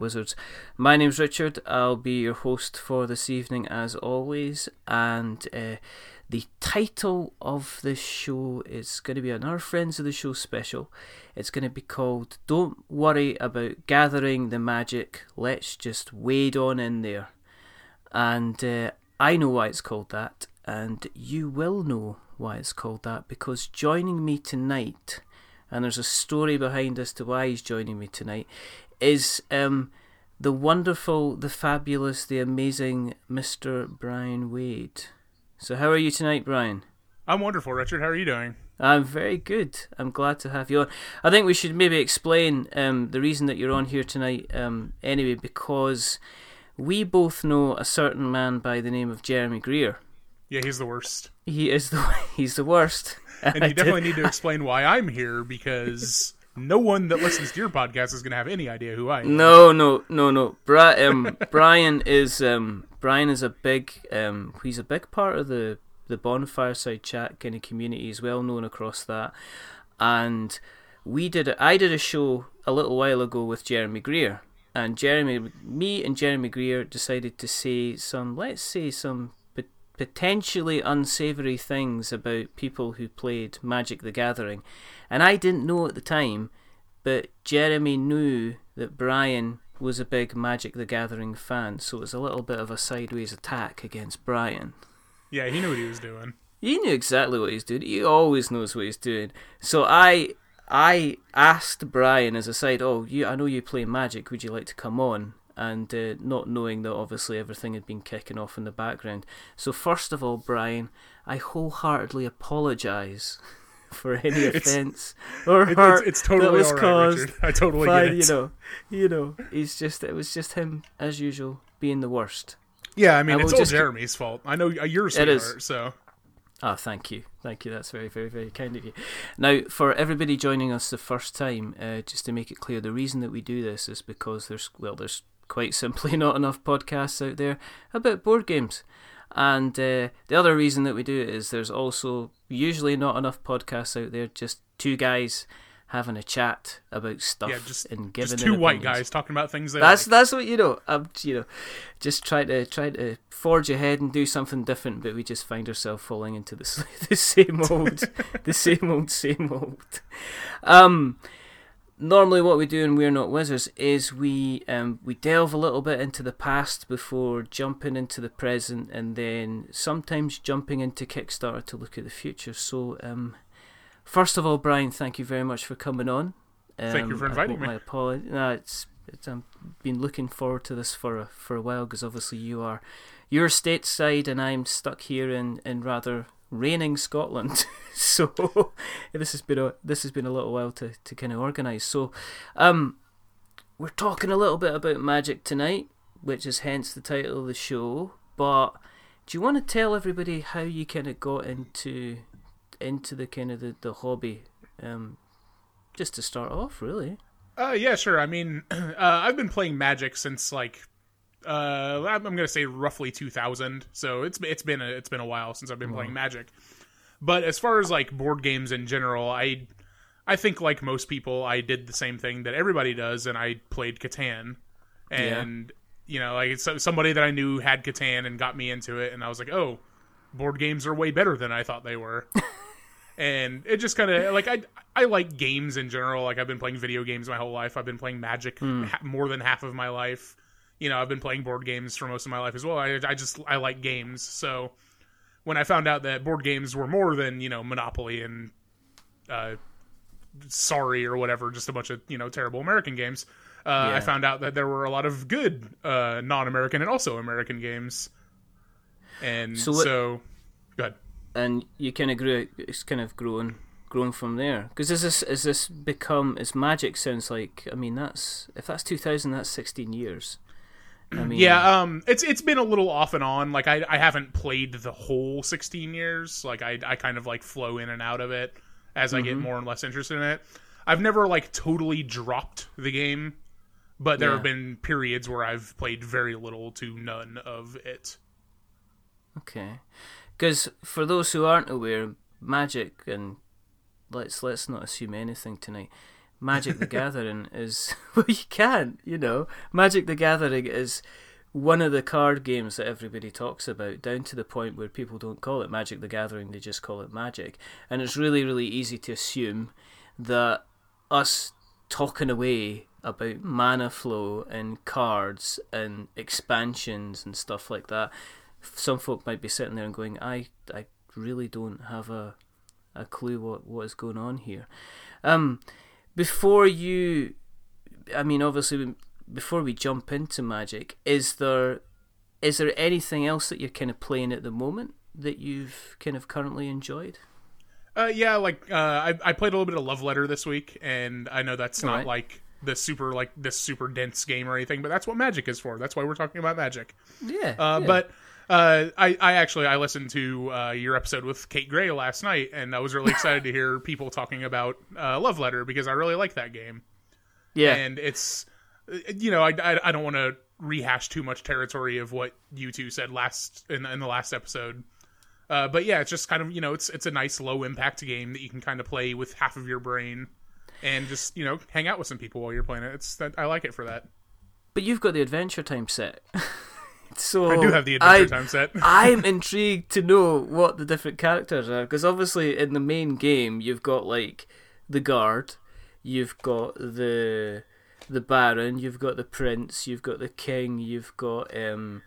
Wizards. My name's Richard. I'll be your host for this evening, as always. And uh, the title of this show is going to be another Friends of the Show special. It's going to be called Don't Worry About Gathering the Magic, Let's Just Wade On In There. And uh, I know why it's called that, and you will know why it's called that because joining me tonight and there's a story behind as to why he's joining me tonight, is um, the wonderful, the fabulous, the amazing Mr. Brian Wade. So, how are you tonight, Brian? I'm wonderful, Richard. How are you doing? I'm very good. I'm glad to have you on. I think we should maybe explain um, the reason that you're on here tonight, um, anyway, because we both know a certain man by the name of Jeremy Greer. Yeah, he's the worst. He is the he's the worst. And you definitely need to explain why I'm here because no one that listens to your podcast is going to have any idea who I am. No, no, no, no. Um, Brian is um, Brian is a big um, he's a big part of the the bonfire side chat kind of community. He's well known across that, and we did a, I did a show a little while ago with Jeremy Greer, and Jeremy, me and Jeremy Greer decided to say some, let's say some potentially unsavory things about people who played Magic the Gathering. And I didn't know at the time, but Jeremy knew that Brian was a big Magic the Gathering fan, so it was a little bit of a sideways attack against Brian. Yeah, he knew what he was doing. He knew exactly what he's doing. He always knows what he's doing. So I I asked Brian as a side, "Oh, you I know you play Magic. Would you like to come on?" and uh, not knowing that obviously everything had been kicking off in the background. So, first of all, Brian, I wholeheartedly apologise for any offence or hurt it's, it's totally that was right, caused. Richard. I totally by, get it. You know, you know, he's just it was just him as usual being the worst. yeah, I mean, I it's all Jeremy's fault. I know you're a sweetheart, so Ah, thank you, thank you. That's very, very, very kind of you. Now, for everybody joining us the first time, uh, just to make it clear, the reason that we do this is because there's well, there's quite simply not enough podcasts out there about board games, and uh, the other reason that we do it is there's also usually not enough podcasts out there. Just two guys having a chat about stuff yeah, just, and giving just two white opinions. guys talking about things That's like. that's what you know. I'm you know, just try to try to forge ahead and do something different, but we just find ourselves falling into the the same old, the same old, same old. Um, normally what we do in We're Not Wizards is we um we delve a little bit into the past before jumping into the present, and then sometimes jumping into Kickstarter to look at the future. So um. First of all, Brian, thank you very much for coming on. Thank you Um, for inviting me. My apology. No, it's, it's I've been looking forward to this for a, for a while because obviously you are you're stateside and I'm stuck here in, in rather raining Scotland. so this has been a this has been a little while to, to kind of organise. So um, we're talking a little bit about magic tonight, which is hence the title of the show. But do you want to tell everybody how you kind of got into into the kind of the, the hobby? Um, just to start off, really. Uh, yeah, sure. I mean, uh, I've been playing Magic since like uh, I'm I'm gonna say roughly 2000. So it's it's been a, it's been a while since I've been playing Magic. But as far as like board games in general, I I think like most people, I did the same thing that everybody does, and I played Catan. And you know, like so, somebody that I knew had Catan and got me into it, and I was like, oh, board games are way better than I thought they were. and it just kind of like I I like games in general. Like I've been playing video games my whole life. I've been playing Magic ha- more than half of my life. You know, I've been playing board games for most of my life as well. I I just I like games. So when I found out that board games were more than you know Monopoly and uh, Sorry or whatever, just a bunch of you know terrible American games. Uh, Yeah. I found out that there were a lot of good uh, non-American and also American games, and So so, what- go ahead. and you kind of grew it's kind of grown grown from there because is this is this become is magic sounds like i mean that's if that's 2000 that's 16 years i mean Yeah, um, it's it's been a little off and on. Like I I haven't played the whole sixteen years. Like I I kind of like flow in and out of it as I get Mm-hmm. more and less interested in it. I've never like totally dropped the game, but there Yeah. have been periods where I've played very little to none of it. okay because for those who aren't aware magic and let's let's not assume anything tonight. Magic the Gathering is well, you can't, you know. Magic the Gathering is one of the card games that everybody talks about, down to the point where people don't call it Magic the Gathering, they just call it Magic. And it's really, really easy to assume that us talking away about mana flow and cards and expansions and stuff like that, some folk might be sitting there and going, I, I really don't have a, a clue what, what is going on here. Um, before you, I mean, obviously, before we jump into Magic, is there is there anything else that you're kind of playing at the moment that you've kind of currently enjoyed? Uh, yeah, like uh, I I played a little bit of Love Letter this week, and I know that's not Right. like the super like this super dense game or anything, but that's what Magic is for. That's why we're talking about Magic. Yeah, Uh, yeah. But uh, I, I actually I listened to uh, your episode with Kate Gray last night, and I was really excited to hear people talking about uh, Love Letter because I really like that game, yeah, and it's you know I, I, I don't want to rehash too much territory of what you two said last in, in the last episode. Uh, but yeah, it's just kind of you know it's it's a nice low impact game that you can kind of play with half of your brain, and just you know hang out with some people while you're playing it. It's that I like it for that. but you've got the Adventure Time set. so I do have the Adventure I- Time set. I'm intrigued to know what the different characters are because obviously in the main game you've got like the guard, you've got the the baron, you've got the prince, you've got the king, you've got um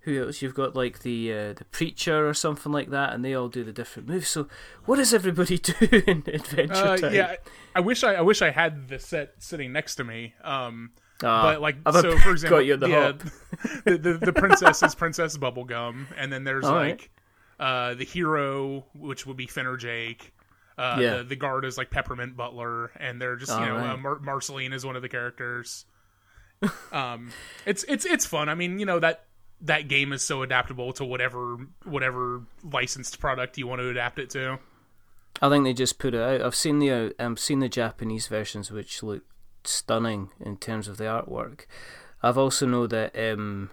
who else? You've got like the uh, the preacher or something like that, and they all do the different moves. So what does everybody do in Adventure Uh, Time? yeah, I wish I I wish I had the set sitting next to me. Um, Ah, but like so, for example, you the yeah, the, the the princess is Princess Bubblegum, and then there's All right. like uh, the hero, which would be Finn or Jake. Uh, Yeah. the, the guard is like Peppermint Butler, and they're just you All know right. uh, Mar- Marceline is one of the characters. um, it's it's it's fun. I mean, you know that that game is so adaptable to whatever whatever licensed product you want to adapt it to. I think they just put it out. I've seen the uh, I've seen the Japanese versions, which look stunning in terms of the artwork. I've also know that um,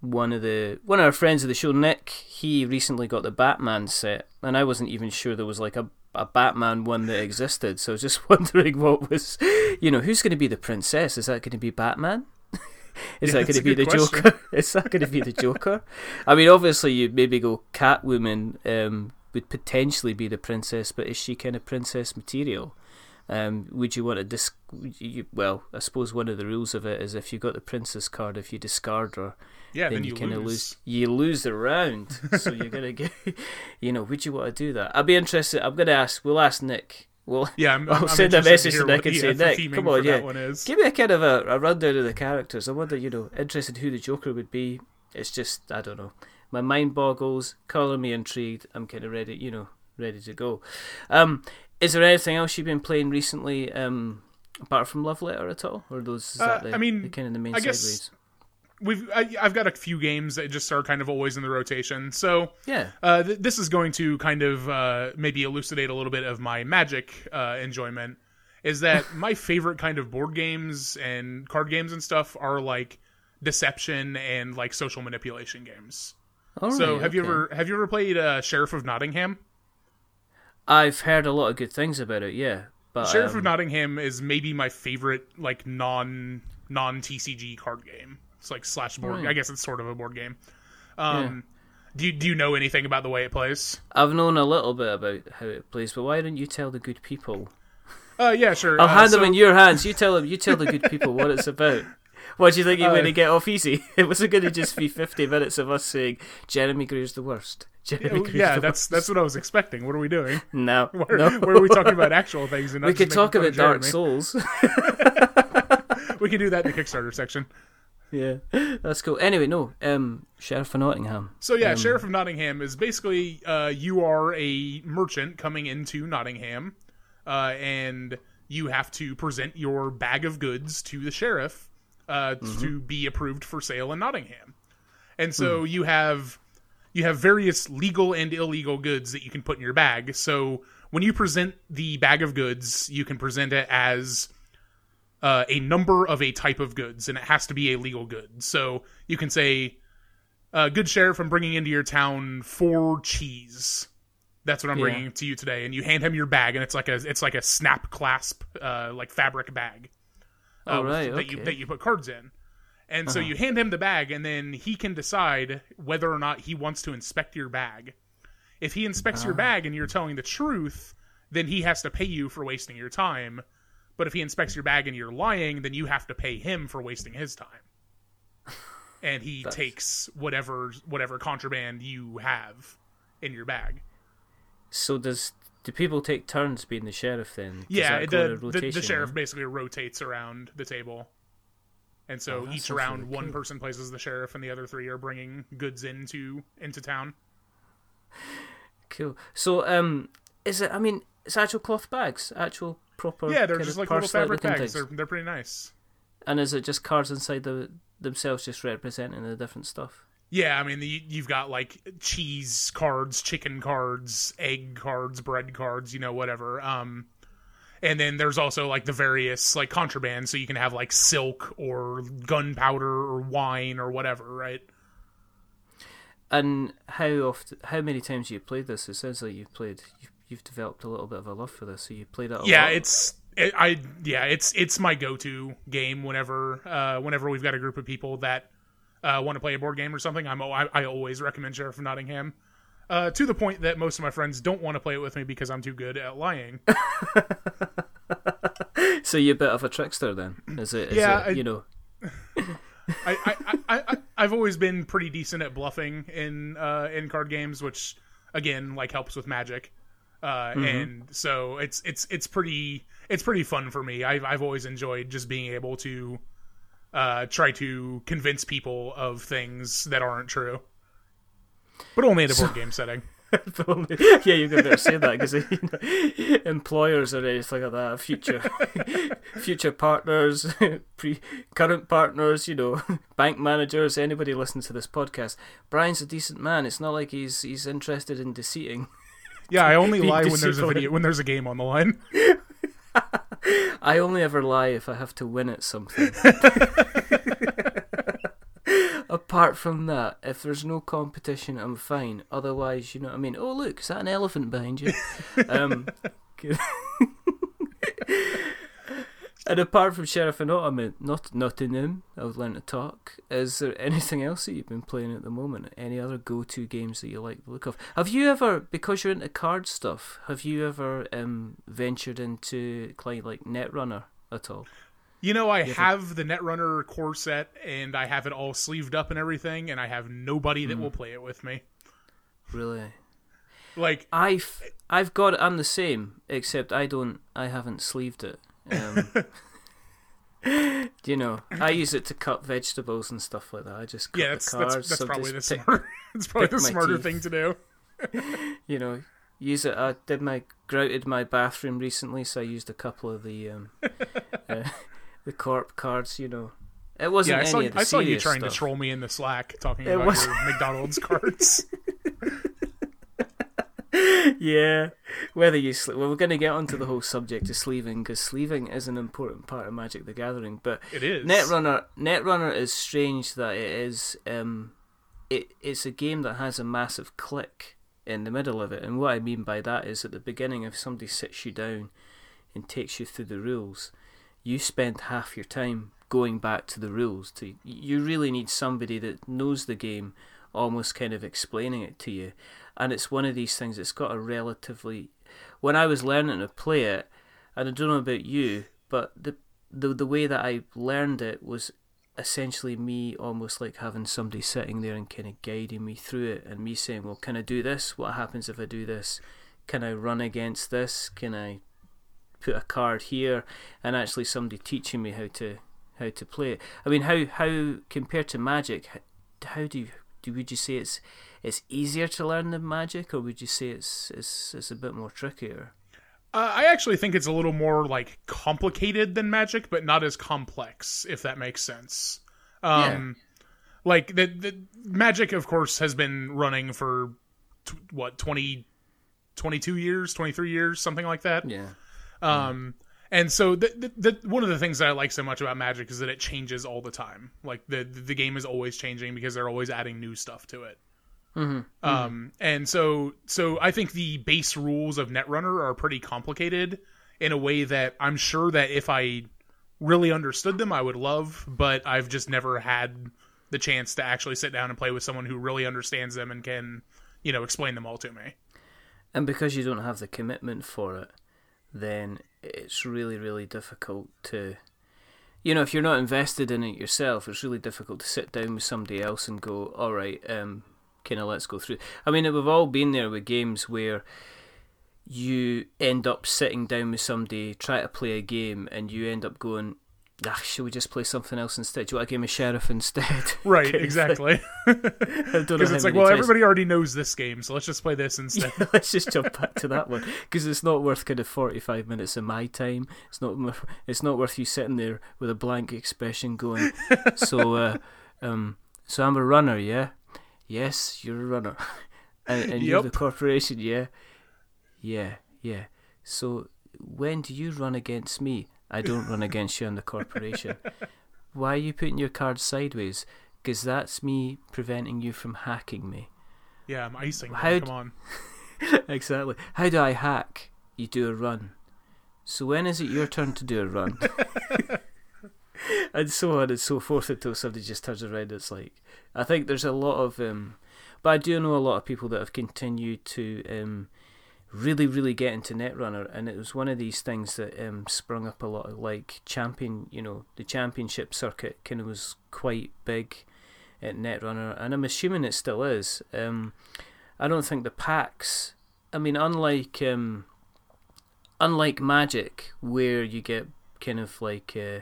one of the one of our friends of the show, Nick, he recently got the Batman set, and I wasn't even sure there was like a a Batman one that existed. So I was just wondering what was, you know, who's going to be the princess? Is that going to be Batman? Is Yeah, that going to be the question. Joker? Is that going to be the Joker? I mean, obviously, you'd maybe go Catwoman um, would potentially be the princess, but is she kind of princess material? Um, would you want to dis? would You, well, I suppose one of the rules of it is if you got the princess card, if you discard her, Yeah, then, then, you, you, kind of lose. You lose the round, so you're gonna get. You know, would you want to do that? I'd be interested. I'm gonna ask. We'll ask Nick. Well, Yeah, I'm, I'll I'm send a message to Nick and say, Nick, come on, yeah. Give me a kind of a, a rundown of the characters. I wonder, you know, interested who the Joker would be. It's just, I don't know. My mind boggles, colour me intrigued. I'm kind of ready, you know, ready to go. Um, is there anything else you've been playing recently, um, apart from Love Letter at all? Or those, is Uh, that the, I mean, the kind of the main I guess- We've I, I've got a few games that just are kind of always in the rotation. So Yeah. uh, th- this is going to kind of uh, maybe elucidate a little bit of my Magic uh, enjoyment. Is that my favorite kind of board games and card games and stuff are like deception and like social manipulation games. So have you ever have you ever played uh, Sheriff of Nottingham? I've heard a lot of good things about it, yeah. But Sheriff um, of Nottingham is maybe my favorite like non non TCG card game. It's like slash board. Right. I guess it's sort of a board game. Um, Do you do you know anything about the way it plays? I've known a little bit about how it plays, but why don't you tell the good people? Uh, yeah, sure. I'll uh, hand so, them in your hands. You tell them. You tell the good people what it's about. What do you think you're going to get off easy? It wasn't going to just be 50 minutes of us saying Jeremy Gray's the worst. Jeremy Gray's yeah, the that's worst. that's what I was expecting. What are we doing? no, Where, no. where are we talking about actual things? And we could talk about Dark Souls. We can do that in the Kickstarter section. yeah, that's cool. Anyway, no. Um, Sheriff of Nottingham. So yeah, Um, Sheriff of Nottingham is basically uh, you are a merchant coming into Nottingham, uh, and you have to present your bag of goods to the sheriff uh, to be approved for sale in Nottingham. And so you have you have various legal and illegal goods that you can put in your bag. So when you present the bag of goods, you can present it as uh, a number of a type of goods, and it has to be a legal good. So you can say, uh, "Good sheriff, I'm bringing into your town four cheese." That's what I'm Yeah. bringing to you today. And you hand him your bag, and it's like a it's like a snap clasp, uh, like fabric bag. Uh, Oh, right, that you that you put cards in. And so you hand him the bag, and then he can decide whether or not he wants to inspect your bag. If he inspects your bag and you're telling the truth, then he has to pay you for wasting your time. But if he inspects your bag and you're lying, then you have to pay him for wasting his time. And he takes whatever whatever contraband you have in your bag. So does do people take turns being the sheriff then? Does yeah, the, the the sheriff basically rotates around the table, and so Oh, each round really one cool. person plays as the sheriff, and the other three are bringing goods into into town. Cool. So um, is it? I mean, it's actual cloth bags, actual proper. Yeah, they're just like little fabric bags. They're they're pretty nice. And is it just cards inside the themselves, just representing the different stuff? Yeah, I mean, the, you've got like cheese cards, chicken cards, egg cards, bread cards, you know, whatever. Um, and then there's also like the various like contraband, so you can have like silk or gunpowder or wine or whatever, right? And how often? How many times you played this? It sounds like you've played. You've, you've developed a little bit of a love for this. So you played it. A yeah lot? it's it, i yeah it's it's my go-to game whenever uh whenever we've got a group of people that uh want to play a board game or something i'm I, I always recommend sheriff of nottingham. Uh to the point that most of my friends don't want to play it with me because i'm too good at lying. So you're a bit of a trickster then, is it? Is Yeah, it, I- you know. I, I, I, i've always been pretty decent at bluffing in uh in card games which again like helps with magic. Uh and so it's it's it's pretty it's pretty fun for me. I've i've always enjoyed just being able to uh try to convince people of things that aren't true but only in a board game setting yeah, you could better say that because you know, employers or anything like that, future future partners, pre current partners, you know, bank managers, anybody listening to this podcast. Brian's a decent man. It's not like he's he's interested in deceiving. yeah i only lie when there's a video when there's a game on the line I only ever lie if I have to win at something. Apart from that, if there's no competition, I'm fine. Otherwise, you know what I mean. Oh, look, is that an elephant behind you? um, good. And apart from Sheriff and Nottingham, not Nottingham, I've learned to talk. Is there anything else that you've been playing at the moment? Any other go-to games that you like the look of? Have you ever, because you're into card stuff, have you ever um, ventured into like like Netrunner at all? You know, I have the Netrunner core set, and I have it all sleeved up and everything, and I have nobody that will play it with me. Really? Like, I've I've got it. I'm the same, except I don't. I haven't sleeved it. Um, you know, I use it to cut vegetables and stuff like that. I just cut yeah, the that's cards. that's, that's so probably the pick- smart. It's probably the smarter teeth. thing to do. you know, use it. I did my grouted my bathroom recently, so I used a couple of the um, uh, the corp cards. You know, it wasn't Yeah, I any saw, of the I saw you trying stuff. to troll me in the Slack talking It about was- your McDonald's cards. Yeah, whether you well, we're going to get onto the whole subject of sleeving because sleeving is an important part of Magic the Gathering. But It is. Netrunner, Netrunner is strange that it is. Um, it it's a game that has a massive click in the middle of it, and what I mean by that is at the beginning, if somebody sits you down and takes you through the rules, you spend half your time going back to the rules. To you really need somebody that knows the game, almost kind of explaining it to you, and it's one of these things. It's got a relatively. When I was learning to play it, and I don't know about you, but the the the way that I learned it was essentially me almost like having somebody sitting there and kind of guiding me through it and me saying, well, can I do this? What happens if I do this? Can I run against this? Can I put a card here? And actually somebody teaching me how to how to play it. I mean, how how compared to Magic, how do you? Would you say it's it's easier to learn than Magic, or would you say it's it's it's a bit more trickier? Uh, I actually think it's a little more like complicated than Magic, but not as complex, if that makes sense. Um, like the the Magic, of course, has been running for t- what 20, 22 years, twenty three years, something like that. Yeah. Um, and so the, the, the one of the things that I like so much about Magic is that it changes all the time. Like the the game is always changing because they're always adding new stuff to it. Mm-hmm. Um, and so so I think the base rules of Netrunner are pretty complicated in a way that I'm sure that if I really understood them, I would love, but I've just never had the chance to actually sit down and play with someone who really understands them and can, you know, explain them all to me. And because you don't have the commitment for it, then it's really, really difficult to. You know, if you're not invested in it yourself, it's really difficult to sit down with somebody else and go, all right, um, kind of let's go through. I mean, we've all been there with games where you end up sitting down with somebody, try to play a game, and you end up going, ah, should we just play something else instead? Do you want a game of Sheriff instead? Right, exactly. Because it's like, well, everybody already knows this game, so let's just play this instead. Yeah, let's just jump back to that one because it's not worth kind of forty-five minutes of my time. It's not. It's not worth you sitting there with a blank expression, going, "So, uh, um, so I'm a runner, yeah." Yes, you're a runner, and, and yep. you're the corporation, yeah. Yeah, yeah. So when do you run against me? I don't run against you on the corporation. Why are you putting your card sideways? Because that's me preventing you from hacking me. Yeah, I'm icing. How Come on. exactly. How do I hack? You do a run. So when is it your turn to do a run? and so on and so forth until somebody just turns around. It's like I think there's a lot of, um, but I do know a lot of people that have continued to um, really, really get into Netrunner, and it was one of these things that um, sprung up a lot of like champion, you know, the championship circuit kind of was quite big at Netrunner, and I'm assuming it still is. Um, I don't think the packs. I mean, unlike um, unlike Magic, where you get kind of like, uh,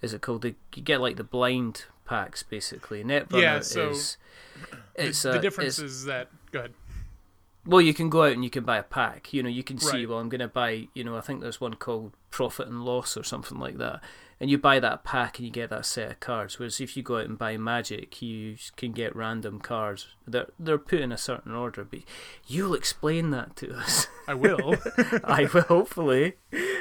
is it called? The, you get like the blind packs basically. Netrunner yeah, so is. It's the, the difference is that. Go ahead well, you can go out and you can buy a pack. You know, you can see. Right. Well, I'm going to buy. You know, I think there's one called Profit and Loss or something like that. And you buy that pack and you get that set of cards. Whereas if you go out and buy Magic, you can get random cards. They're they're put in a certain order. But you'll explain that to us. I will. I will hopefully.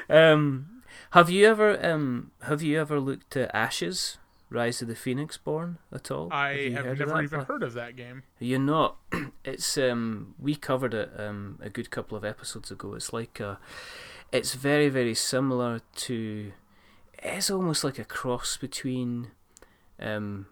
Um, have you ever um have you ever looked at Ashes? Rise of the Phoenixborn at all? I have, have never even heard of that game. You're not. It's um we covered it um a good couple of episodes ago. It's like a, it's very very similar to, it's almost like a cross between, um.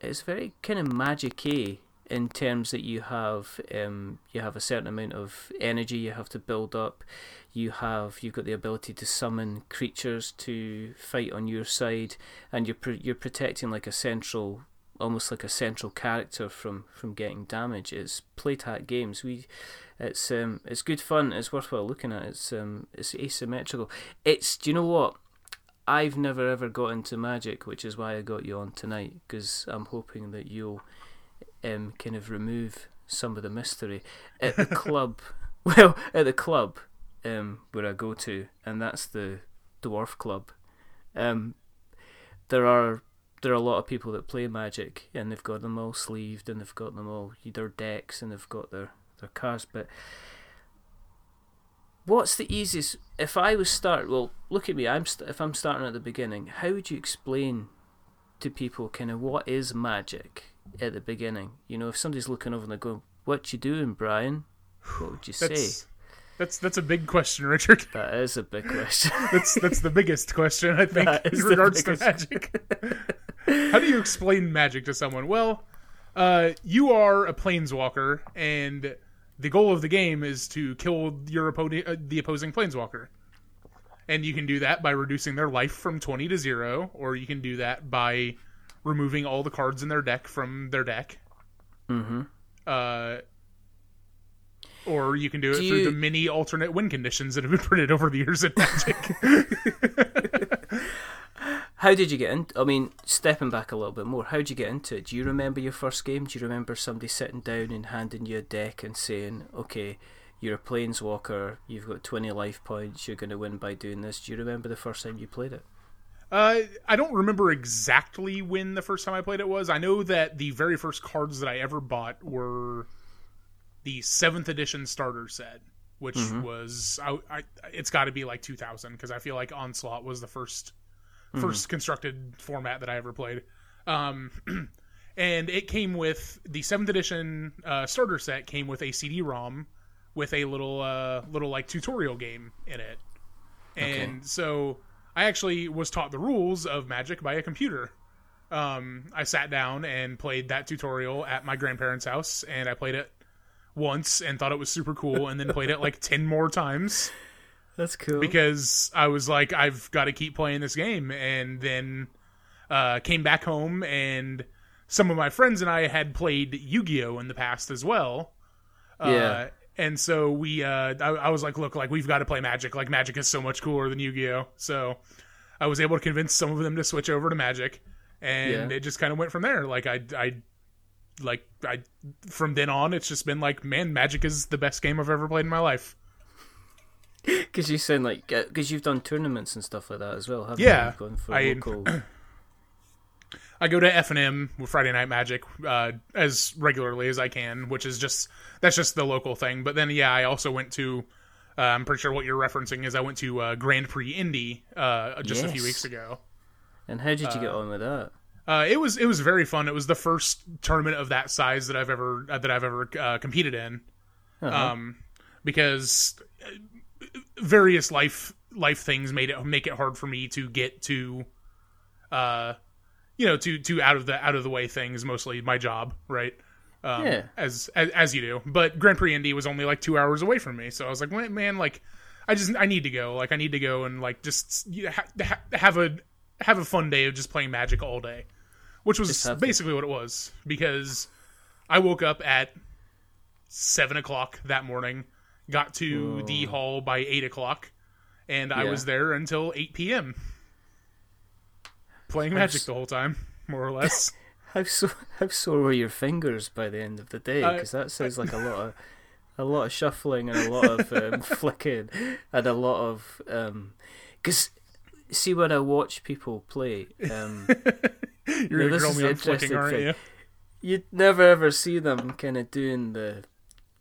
It's very kind of magic-y in terms that you have um you have a certain amount of energy you have to build up you have you've got the ability to summon creatures to fight on your side, and you're you're protecting like a central, almost like a central character from from getting damage. It's Plaid Hat Games. We, it's um it's good fun. It's worthwhile looking at. It's um it's asymmetrical. It's do you know what? I've never ever got into Magic, which is why I got you on tonight because I'm hoping that you'll um kind of remove some of the mystery at the club. Well, at the club, um, where I go to, and that's the Dwarf Club. Um, there are there are a lot of people that play Magic, and they've got them all sleeved, and they've got them all their decks, and they've got their their cards. But what's the easiest? If I was start, well, look at me. I'm st- if I'm starting at the beginning, how would you explain to people kind of what is Magic at the beginning? You know, if somebody's looking over and they're going, "What you doing, Brian?" What would you say? That's that's a big question, Richard. That is a big question. that's that's the biggest question I think in regards to magic. How do you explain magic to someone? Well, uh, you are a planeswalker, and the goal of the game is to kill your opponent, uh, the opposing planeswalker. And you can do that by reducing their life from twenty to zero, or you can do that by removing all the cards in their deck from their deck. Mm-hmm. Uh, or you can do it do through you... the many alternate win conditions that have been printed over the years in Magic. how did you get in? I mean, stepping back a little bit more, how did you get into it? Do you remember your first game? Do you remember somebody sitting down and handing you a deck and saying, "Okay, you're a planeswalker. You've got 20 life points. You're going to win by doing this." Do you remember the first time you played it? Uh, I don't remember exactly when the first time I played it was. I know that the very first cards that I ever bought were the seventh edition starter set, which mm-hmm. was I, I it's got to be like 2000 because I feel like Onslaught was the 1st mm-hmm. first constructed format that I ever played. Um, and it came with the seventh edition uh, starter set came with a CD-ROM with a little uh, little like tutorial game in it, and Okay. so I actually was taught the rules of Magic by a computer. Um, I sat down and played that tutorial at my grandparents' house, and I played it once and thought it was super cool, and then played it like ten more times That's cool. because I was like, I've got to keep playing this game, and then uh, came back home, and some of my friends and I had played Yu-Gi-Oh in the past as well. Uh, Yeah. And so we, uh, I, I was like, look, like we've got to play Magic. Like Magic is so much cooler than Yu-Gi-Oh. So I was able to convince some of them to switch over to Magic, and Yeah. it just kind of went from there. Like I, I, like I, from then on, it's just been like, man, Magic is the best game I've ever played in my life. Because you sound like because you've done tournaments and stuff like that as well, haven't Yeah, you? Gone for I- local. I go to FNM with Friday Night Magic uh, as regularly as I can, which is just that's just the local thing. But then, yeah, I also went to. Uh, I'm pretty sure what you're referencing is I went to uh, Grand Prix Indy uh, just a few weeks ago. and how did you get on with that? Uh, it was it was very fun. It was the first tournament of that size that I've ever uh, that I've ever uh, competed in. Uh-huh. Um, because uh, various life life things made it make it hard for me to get to, uh, you know, to to out of the out of the way things. Mostly my job, right? Um, Yeah. As, as as you do, but Grand Prix Indy was only like two hours away from me, so I was like, man, like, I just I need to go. Like, I need to go and like just you know, ha- ha- have a have a fun day of just playing Magic all day, which was Just have to. basically what it was. Because I woke up at seven o'clock that morning, got to the hall by eight o'clock, and I was there until eight p.m. playing How Magic s- the whole time, more or less. How so how sore were your fingers by the end of the day? Because that sounds like a lot of a lot of shuffling and a lot of um, flicking and a lot of because see when I watch people play, um, You're Now, this is the on flicking, aren't thing. you? you'd never ever see them kind of doing the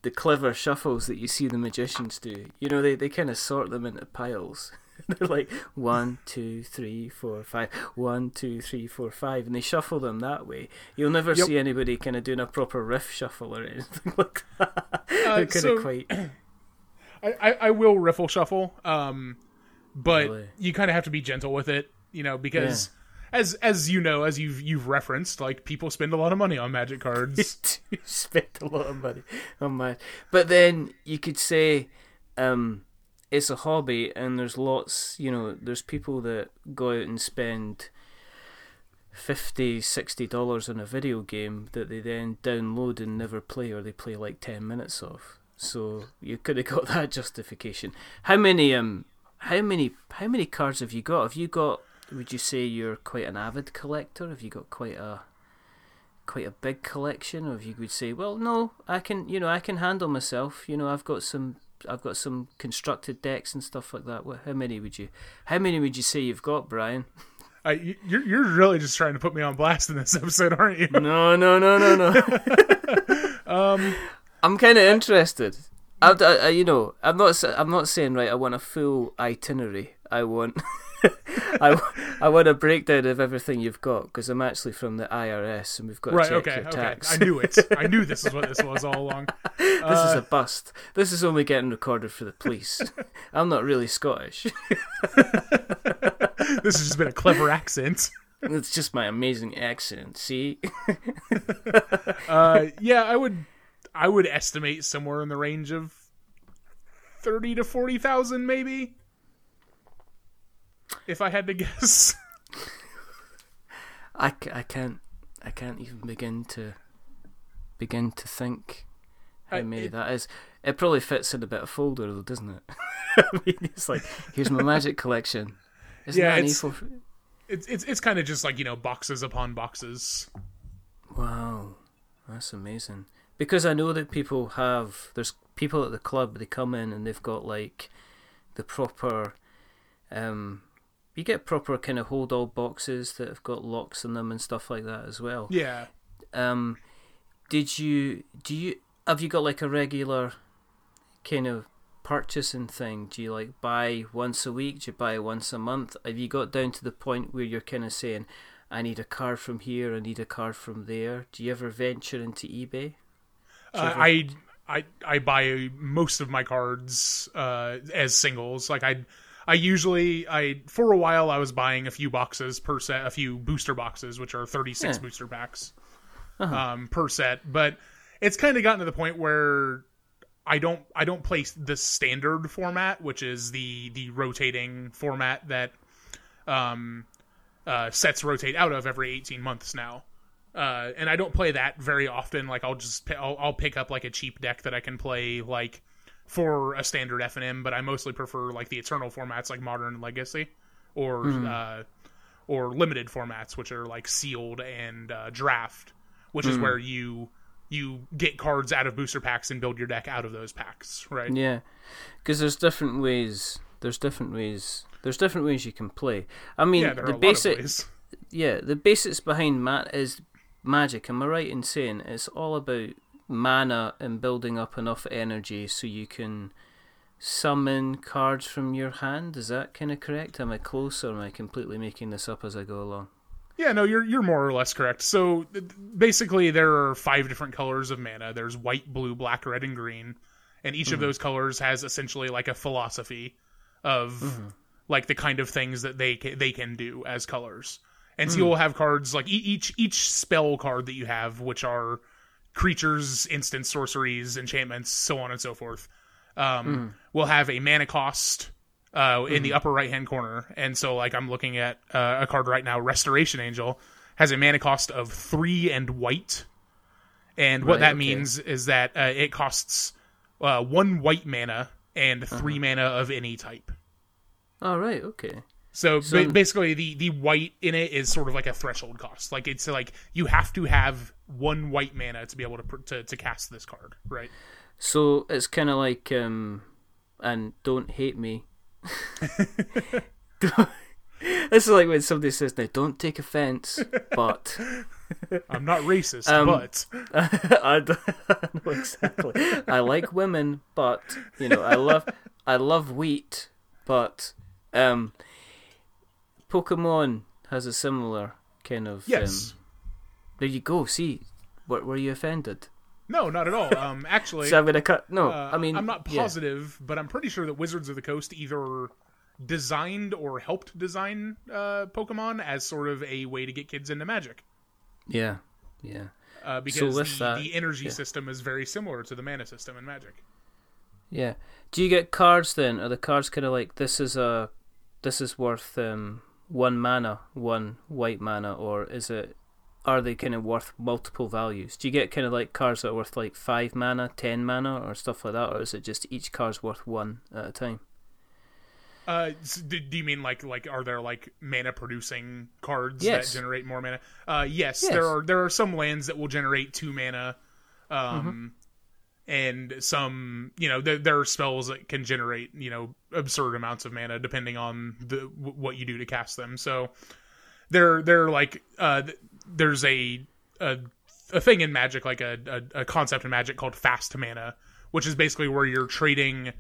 the clever shuffles that you see the magicians do. You know, they they kind of sort them into piles. They're like one, two, three, four, five. One, two, three, four, five, and they shuffle them that way. You'll never Yep. see anybody kind of doing a proper riff shuffle or anything like that. They're kind of so- quite. I, I, I will riffle shuffle, um, but Really? you kind of have to be gentle with it, you know, because as as you know, as you've you've referenced, like people spend a lot of money on Magic cards. spend a lot of money on my but then you could say um it's a hobby and there's lots you know there's people that go out and spend 50 60 dollars on a video game that they then download and never play or they play like 10 minutes of. So you could have got that justification. How many um how many how many cards have you got? Have you got would you say you're quite an avid collector? Have you got quite a quite a big collection? Or if you would say well no i can you know i can handle myself. You know i've got some i've got some constructed decks and stuff like that. What- how many would you how many would you say you've got brian? Uh, you- you're you're really just trying to put me on blast in this episode, aren't you? no no no no no. Um, i'm kind of interested. I, I, I- you know i'm not i'm not saying right i want a full itinerary. I want I, I want a breakdown of everything you've got because I'm actually from the IRS and we've got to check Okay. your Okay. tax. I knew it. I knew this is what this was all along. this is Uh, a bust. This is only getting recorded for the police. I'm not really Scottish. this has just been a clever accent. It's just my amazing accent. See, Uh, yeah, I would I would estimate somewhere in the range of thirty to forty thousand, maybe. If I had to guess. I, I can't I can't even begin to begin to think how Uh, many it- that is. It probably fits in a bit of folder though, doesn't it? I mean, it's like here's my magic collection. Isn't Yeah, it's- E4? It's it's it's kind of just like you know boxes upon boxes. Wow, that's amazing. Because I know that people have there's people at the club they come in and they've got like the proper um you get proper kind of hold all boxes that have got locks in them and stuff like that as well. Yeah. Um did you do you have you got like a regular kind of purchasing thing? Do you like buy once a week? Do you buy once a month? Have you got down to the point where you're kind of saying, I need a card from here, I need a card from there. Do you ever venture into eBay? Uh, I I I buy most of my cards uh, as singles. Like I I usually I for a while I was buying a few boxes per set, a few booster boxes, which are 36 Yeah. booster packs Uh-huh. um, per set. But it's kind of gotten to the point where I don't I don't play the standard format, which is the the rotating format that um, uh, sets rotate out of every 18 months now. Uh, and I don't play that very often. Like I'll just I'll, I'll pick up like a cheap deck that I can play like for a standard FNM, but I mostly prefer like the eternal formats like Modern and Legacy, or uh, or limited formats which are like sealed and uh, draft, which is where you you get cards out of booster packs and build your deck out of those packs, right? Yeah, because there's different ways. There's different ways. There's different ways you can play. I mean, Yeah, there are the a lot basic. of ways. yeah, the basics behind Matt is magic. Am I right in saying it's all about mana and building up enough energy so you can summon cards from your hand? Is that kind of correct? Am I close, or am I completely making this up as I go along? Yeah, no, you're you're more or less correct. So basically, there are five different colors of mana. There's white, blue, black, red, and green, and each of mm-hmm. those colors has essentially like a philosophy of mm-hmm. like the kind of things that they ca- they can do as colors. And so mm. you'll have cards like e- each each spell card that you have, which are creatures, instant sorceries, enchantments, so on and so forth, um, will have a mana cost uh, in the upper right hand corner. And so, like, I'm looking at uh, a card right now, Restoration Angel, has a mana cost of three and white. And what Right, that okay. means is that uh, it costs uh, one white mana and 3 mana of any type. All right. Okay. So, So- ba- basically, the the white in it is sort of like a threshold cost. Like it's like you have to have one white mana to be able to to, to cast this card, right? So it's kind of like, um, and don't hate me. this is like when somebody says, "Now, don't take offense," but I'm not racist, Um, but I don't I know exactly. I like women, but you know, I love I love wheat, but um, Pokemon has a similar kind of. yes, Um, there you go. See, were, were you offended? no, not at all. Um, actually, So I'm gonna cut. No, uh, I mean I'm not yeah. positive, but I'm pretty sure that Wizards of the Coast either designed or helped design uh, Pokemon as sort of a way to get kids into Magic. Yeah, yeah. Uh, because with the, that- the energy yeah. system is very similar to the mana system in Magic. Yeah. Do you get cards then? Are the cards kind of like this is a this is worth um one mana, one white mana, or is it are they kind of worth multiple values? Do you get kind of like cards that are worth like five mana, ten mana, or stuff like that, or is it just each card's worth one at a time? Uh, do, you mean like like are there like mana producing cards Yes. that generate more mana? Uh, yes, Yes. there are there are some lands that will generate two mana, um, and some you know there, there are spells that can generate you know absurd amounts of mana depending on the w- what you do to cast them. So they're they're like uh, th- there's a, a a thing in Magic like a, a a concept in Magic called fast mana, which is basically where you're trading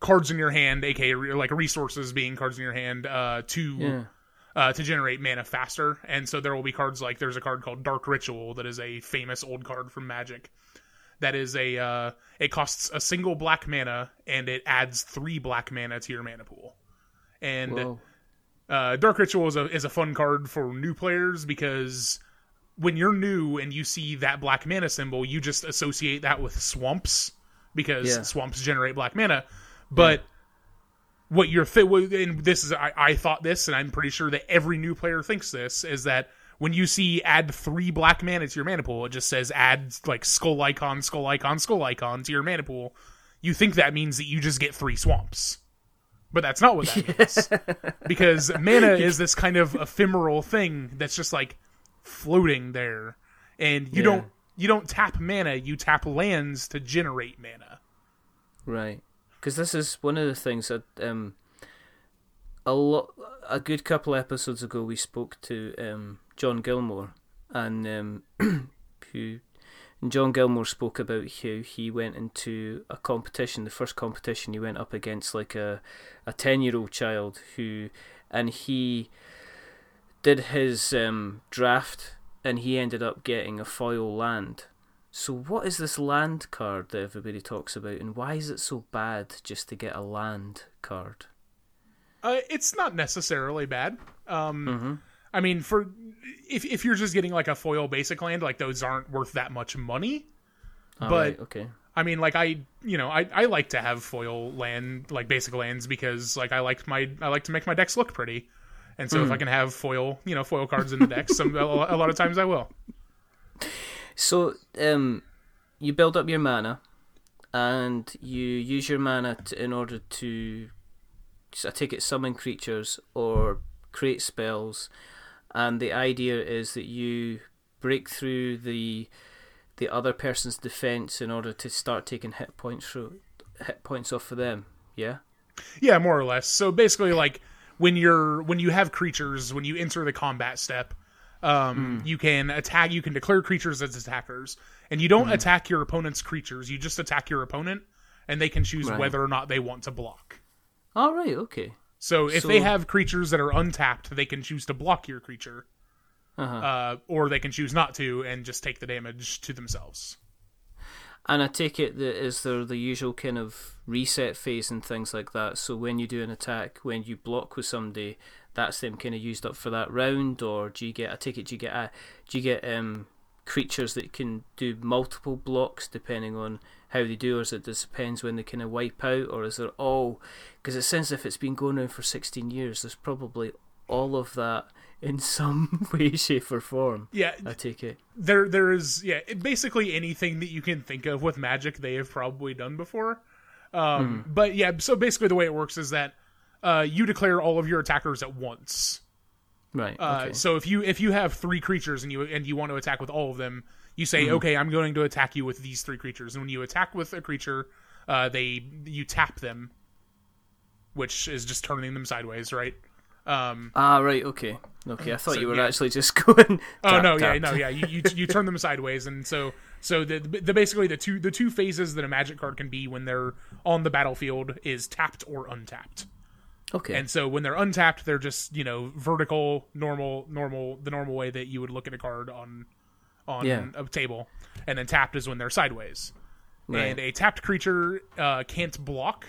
cards in your hand, aka re- like resources being cards in your hand, uh, to Yeah. uh, to generate mana faster. And so there will be cards like there's a card called Dark Ritual that is a famous old card from Magic. That is a uh, it costs a single black mana and it adds three black mana to your mana pool. And Whoa. uh, Dark Ritual is a is a fun card for new players because when you're new and you see that black mana symbol, you just associate that with swamps because Yeah. swamps generate black mana. But what you're th- and this is I, I thought this, and I'm pretty sure that every new player thinks this is that when you see add three black mana to your mana pool, it just says add like skull icon, skull icon, skull icon to your mana pool. You think that means that you just get three swamps. But that's not what that means. Because mana is this kind of ephemeral thing that's just like floating there. And you Yeah. don't you don't tap mana, you tap lands to generate mana. Right. Because this is one of the things that um, a lot, a good couple episodes ago, we spoke to um, John Gilmore, and um, who John Gilmore spoke about how he went into a competition. The first competition, he went up against like a a ten year old child who, and he did his um, draft, and he ended up getting a foil land. So, what is this land card that everybody talks about, and why is it so bad just to get a land card? Uh, it's not necessarily bad. Um, Mm-hmm. I mean, for if if you're just getting like a foil basic land, like those aren't worth that much money. All But- right, okay. I mean, like I, you know, I, I like to have foil land, like basic lands, because like I like my I like to make my decks look pretty, and so if I can have foil, you know, foil cards in the decks, some a a lot of times I will. So, um, you build up your mana, and you use your mana to, in order to, I take it, summon creatures or create spells, and the idea is that you break through the the other person's defense in order to start taking hit points through, hit points off for them. Yeah. Yeah, more or less. So basically, like when you're when you have creatures, when you enter the combat step, um, you can attack. You can declare creatures as attackers, and you don't attack your opponent's creatures. You just attack your opponent, and they can choose Right. whether or not they want to block. All right. Okay. So if So- they have creatures that are untapped, they can choose to block your creature, Uh-huh. uh, or they can choose not to and just take the damage to themselves. And I take it that is there the usual kind of reset phase and things like that. So when you do an attack, when you block with somebody, that's them kind of used up for that round, or do you get? I take it do you get? Uh, do you get um, creatures that can do multiple blocks depending on how they do, or is it just depends when they kind of wipe out, or is there all? Because it sounds if it's been going on for sixteen years. There's probably all of that in some way, shape, or form. Yeah, I take it. there there is yeah basically anything that you can think of with magic they have probably done before um but yeah so basically the way it works is that uh you declare all of your attackers at once Right. uh okay. so if you if you have three creatures and you and you want to attack with all of them you say okay i'm going to attack you with these three creatures and when you attack with a creature uh they you tap them which is just turning them sideways right um Ah, right, okay. Okay, I thought So, you were yeah. actually just going. Oh tap, no, yeah, tap, no, yeah. You, you you turn them sideways, and so so the the basically the two the two phases that a magic card can be when they're on the battlefield is tapped or untapped. Okay. And so when they're untapped, they're just you know vertical, normal, normal, the normal way that you would look at a card on on Yeah. a table, and then tapped is when they're sideways. Right. And a tapped creature uh, can't block.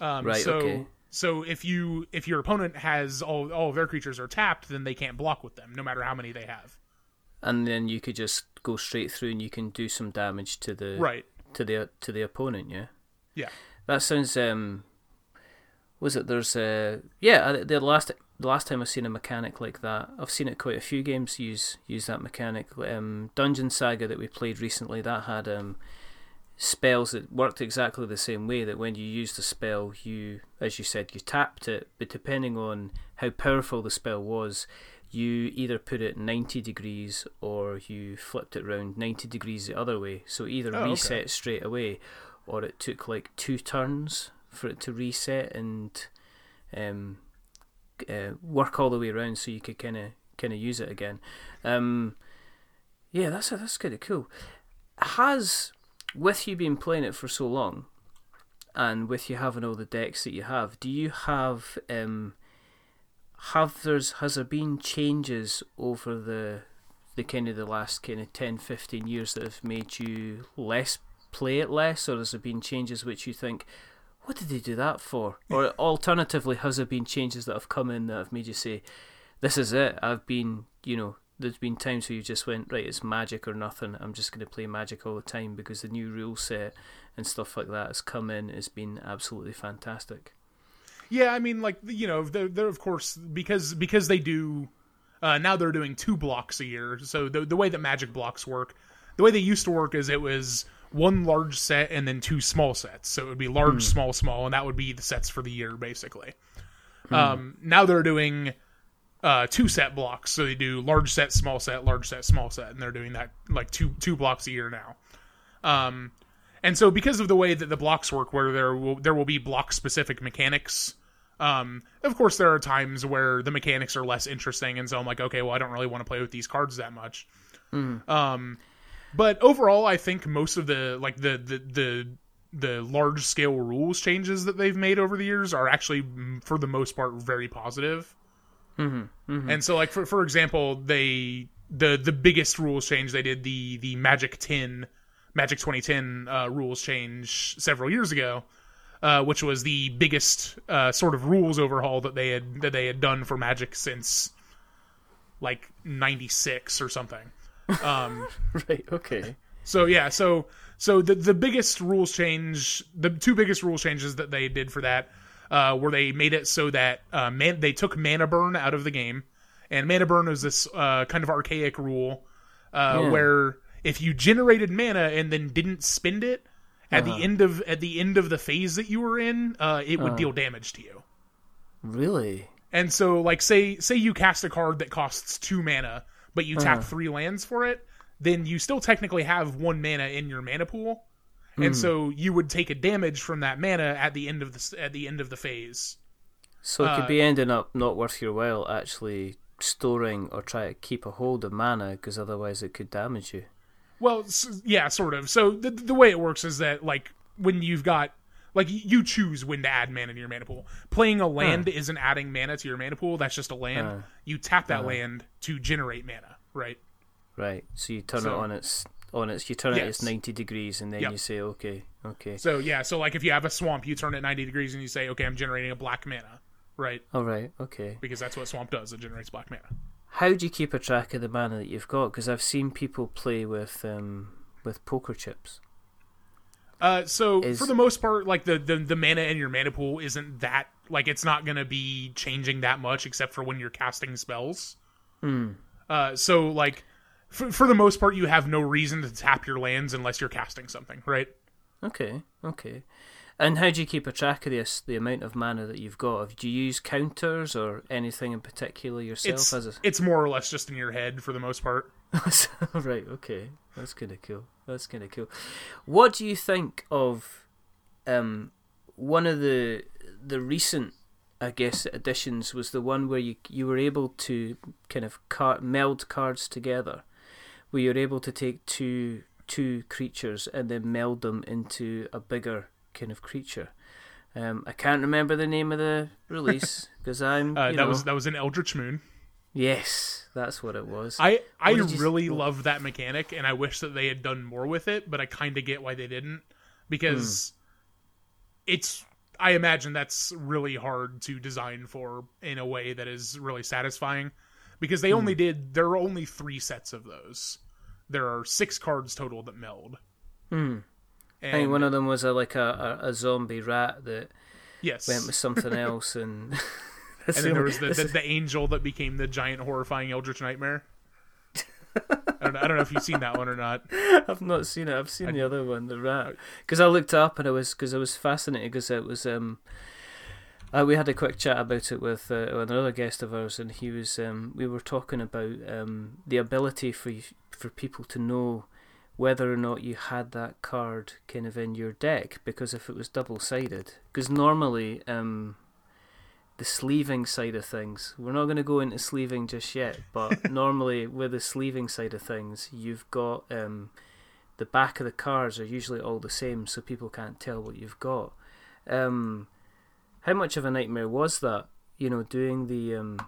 Um, Right, So okay. so if you if your opponent has all all of their creatures are tapped, then they can't block with them, no matter how many they have. and then you could just go straight through and you can do some damage to the Right. to the to the opponent. Yeah. Yeah. That sounds. Um, was it? There's uh, yeah. uh, The last the last time I've seen a mechanic like that, I've seen it quite a few games use use that mechanic. Um, Dungeon Saga that we played recently that had um, spells that worked exactly the same way. That when you used a spell, you, as you said, you tapped it, but depending on how powerful the spell was, you either put it 90 degrees or you flipped it around 90 degrees the other way. So either Oh, okay. reset straight away, or it took like two turns for it to reset and um, uh, work all the way around, so you could kind of kind of use it again. Um, yeah, that's that's kind of cool. Has with you been playing it for so long, and with you having all the decks that you have, do you have um, have there's has there been changes over the the kind of the last kind of 10, 15 years that have made you less play it less, or has there been changes which you think, what did they do that for? Or alternatively, has there been changes that have come in that have made you say, this is it? I've been, you know, there's been times where you just went, right, it's magic or nothing. I'm just going to play magic all the time because the new rule set and stuff like that has come in. It's been absolutely fantastic. Yeah, I mean, like you know, they're, they're of course because because they do uh, now they're doing two blocks a year. So the the way that Magic blocks work, the way they used to work is it was one large set and then two small sets. So it would be large, small, small, and that would be the sets for the year basically. Um, now they're doing uh, two set blocks. So they do large set, small set, large set, small set, and they're doing that like two two blocks a year now. Um, and so because of the way that the blocks work, where there will there will be block specific mechanics. Um, of course, there are times where the mechanics are less interesting, and so I'm like, okay, well, I don't really want to play with these cards that much. Um, but overall, I think most of the like the the the the large scale rules changes that they've made over the years are actually, mm, for the most part, very positive. And so, like for for example, they the the biggest rules change they did the the Magic Ten, Magic 2010 uh, rules change several years ago, uh, which was the biggest uh, sort of rules overhaul that they had that they had done for Magic since like '96 or something. Um, Right. Okay. so yeah, so so the the biggest rules change, the two biggest rules changes that they did for that, uh, were they made it so that uh, man they took mana burn out of the game, and mana burn was this uh, kind of archaic rule uh, Yeah. where if you generated mana and then didn't spend it at the end of at the end of the phase that you were in, uh, it would deal damage to you. Really? And so, like, say say you cast a card that costs two mana, but you tap three lands for it, then you still technically have one mana in your mana pool, and so you would take a damage from that mana at the end of the at the end of the phase. So it could Uh, be ending up not worth your while actually storing or try to keep a hold of mana because otherwise it could damage you. Well, yeah, sort of. So the the way it works is that like when you've got like you choose when to add mana to your mana pool. Playing a land isn't adding mana to your mana pool. That's just a land. You tap that land to generate mana, right? Right. So you turn it on its on its you turn it Yes. its ninety degrees and then Yep. you say okay, okay. So yeah, so like if you have a swamp, you turn it 90 degrees and you say, okay, I'm generating a black mana, right? All right, okay. Because that's what swamp does. It generates black mana. How do you keep a track of the mana that you've got? Because I've seen people play with um with poker chips. Uh, so Is- for the most part, like the, the the mana in your mana pool isn't that like it's not gonna be changing that much except for when you're casting spells. Uh, so like for for the most part, you have no reason to tap your lands unless you're casting something, right? Okay, okay. And how do you keep a track of this, the amount of mana that you've got? Do you use counters or anything in particular yourself It's as a it's more or less just in your head for the most part. right, okay. That's kind of cool. That's kind of cool. What do you think of um one of the the recent I guess additions was the one where you you were able to kind of car- meld cards together, where you're able to take two two creatures and then meld them into a bigger kind of creature. Um, I can't remember the name of the release because I'm Uh, you that know, was that was an Eldritch Moon. Yes, that's what it was. I I you really love that mechanic, and I wish that they had done more with it. But I kind of get why they didn't, because it's. I imagine that's really hard to design for in a way that is really satisfying, because they only did. There are only three sets of those. There are six cards total that meld. Hmm. And, I think one of them was a, like a, a, a zombie rat that yes, went with something else, and and then there was the, the, the angel that became the giant horrifying eldritch nightmare. I don't, know, I don't know if you've seen that one or not. I've not seen it. I've seen the other one, the rat, because I looked up and I was because I was fascinated because it was um. Uh, we had a quick chat about it with, uh, with another guest of ours, and he was. Um, we were talking about um, the ability for you, for people to know whether or not you had that card kind of in your deck, because if it was double sided, because normally um, the sleeving side of things, we're not going to go into sleeving just yet, but normally with the sleeving side of things, you've got um, the back of the cars are usually all the same, so people can't tell what you've got. Um, how much of a nightmare was that? You know, doing the um,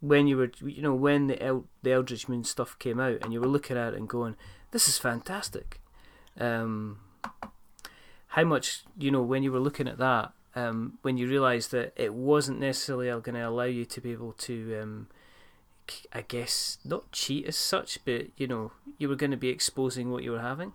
when you were, you know, when the El- the Eldritch Moon stuff came out, and you were looking at it and going, "This is fantastic." Um, how much, you know, when you were looking at that, um, when you realise that it wasn't necessarily going to allow you to be able to, um, I guess, not cheat as such, but you know, you were going to be exposing what you were having.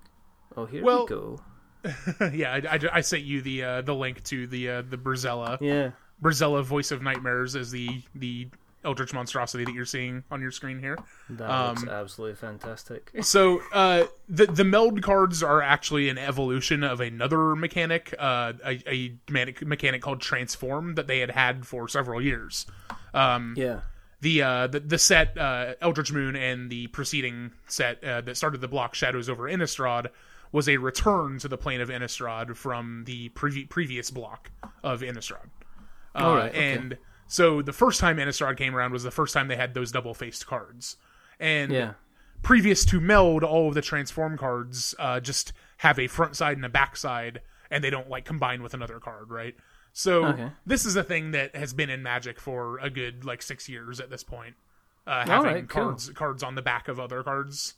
Oh, here Well, we go. yeah, I, I, I sent you the uh, the link to the uh, the Brisela Yeah. Brisela Voice of Nightmares as the the Eldritch monstrosity that you're seeing on your screen here. That Um, looks absolutely fantastic. So uh, the the meld cards are actually an evolution of another mechanic, uh, a, a mechanic mechanic called Transform that they had had for several years. Um, Yeah. the uh the, the set uh Eldritch Moon and the preceding set uh, that started the block Shadows over Innistrad was a return to the plane of Innistrad from the previ- previous block of Innistrad. Uh, All right, okay. and so the first time Innistrad came around was the first time they had those double faced cards. And Yeah. previous to meld, all of the transform cards uh, just have a front side and a back side, and they don't like combine with another card, right? So Okay. this is a thing that has been in Magic for a good like six years at this point. Uh, having Alright, cool. cards cards on the back of other cards.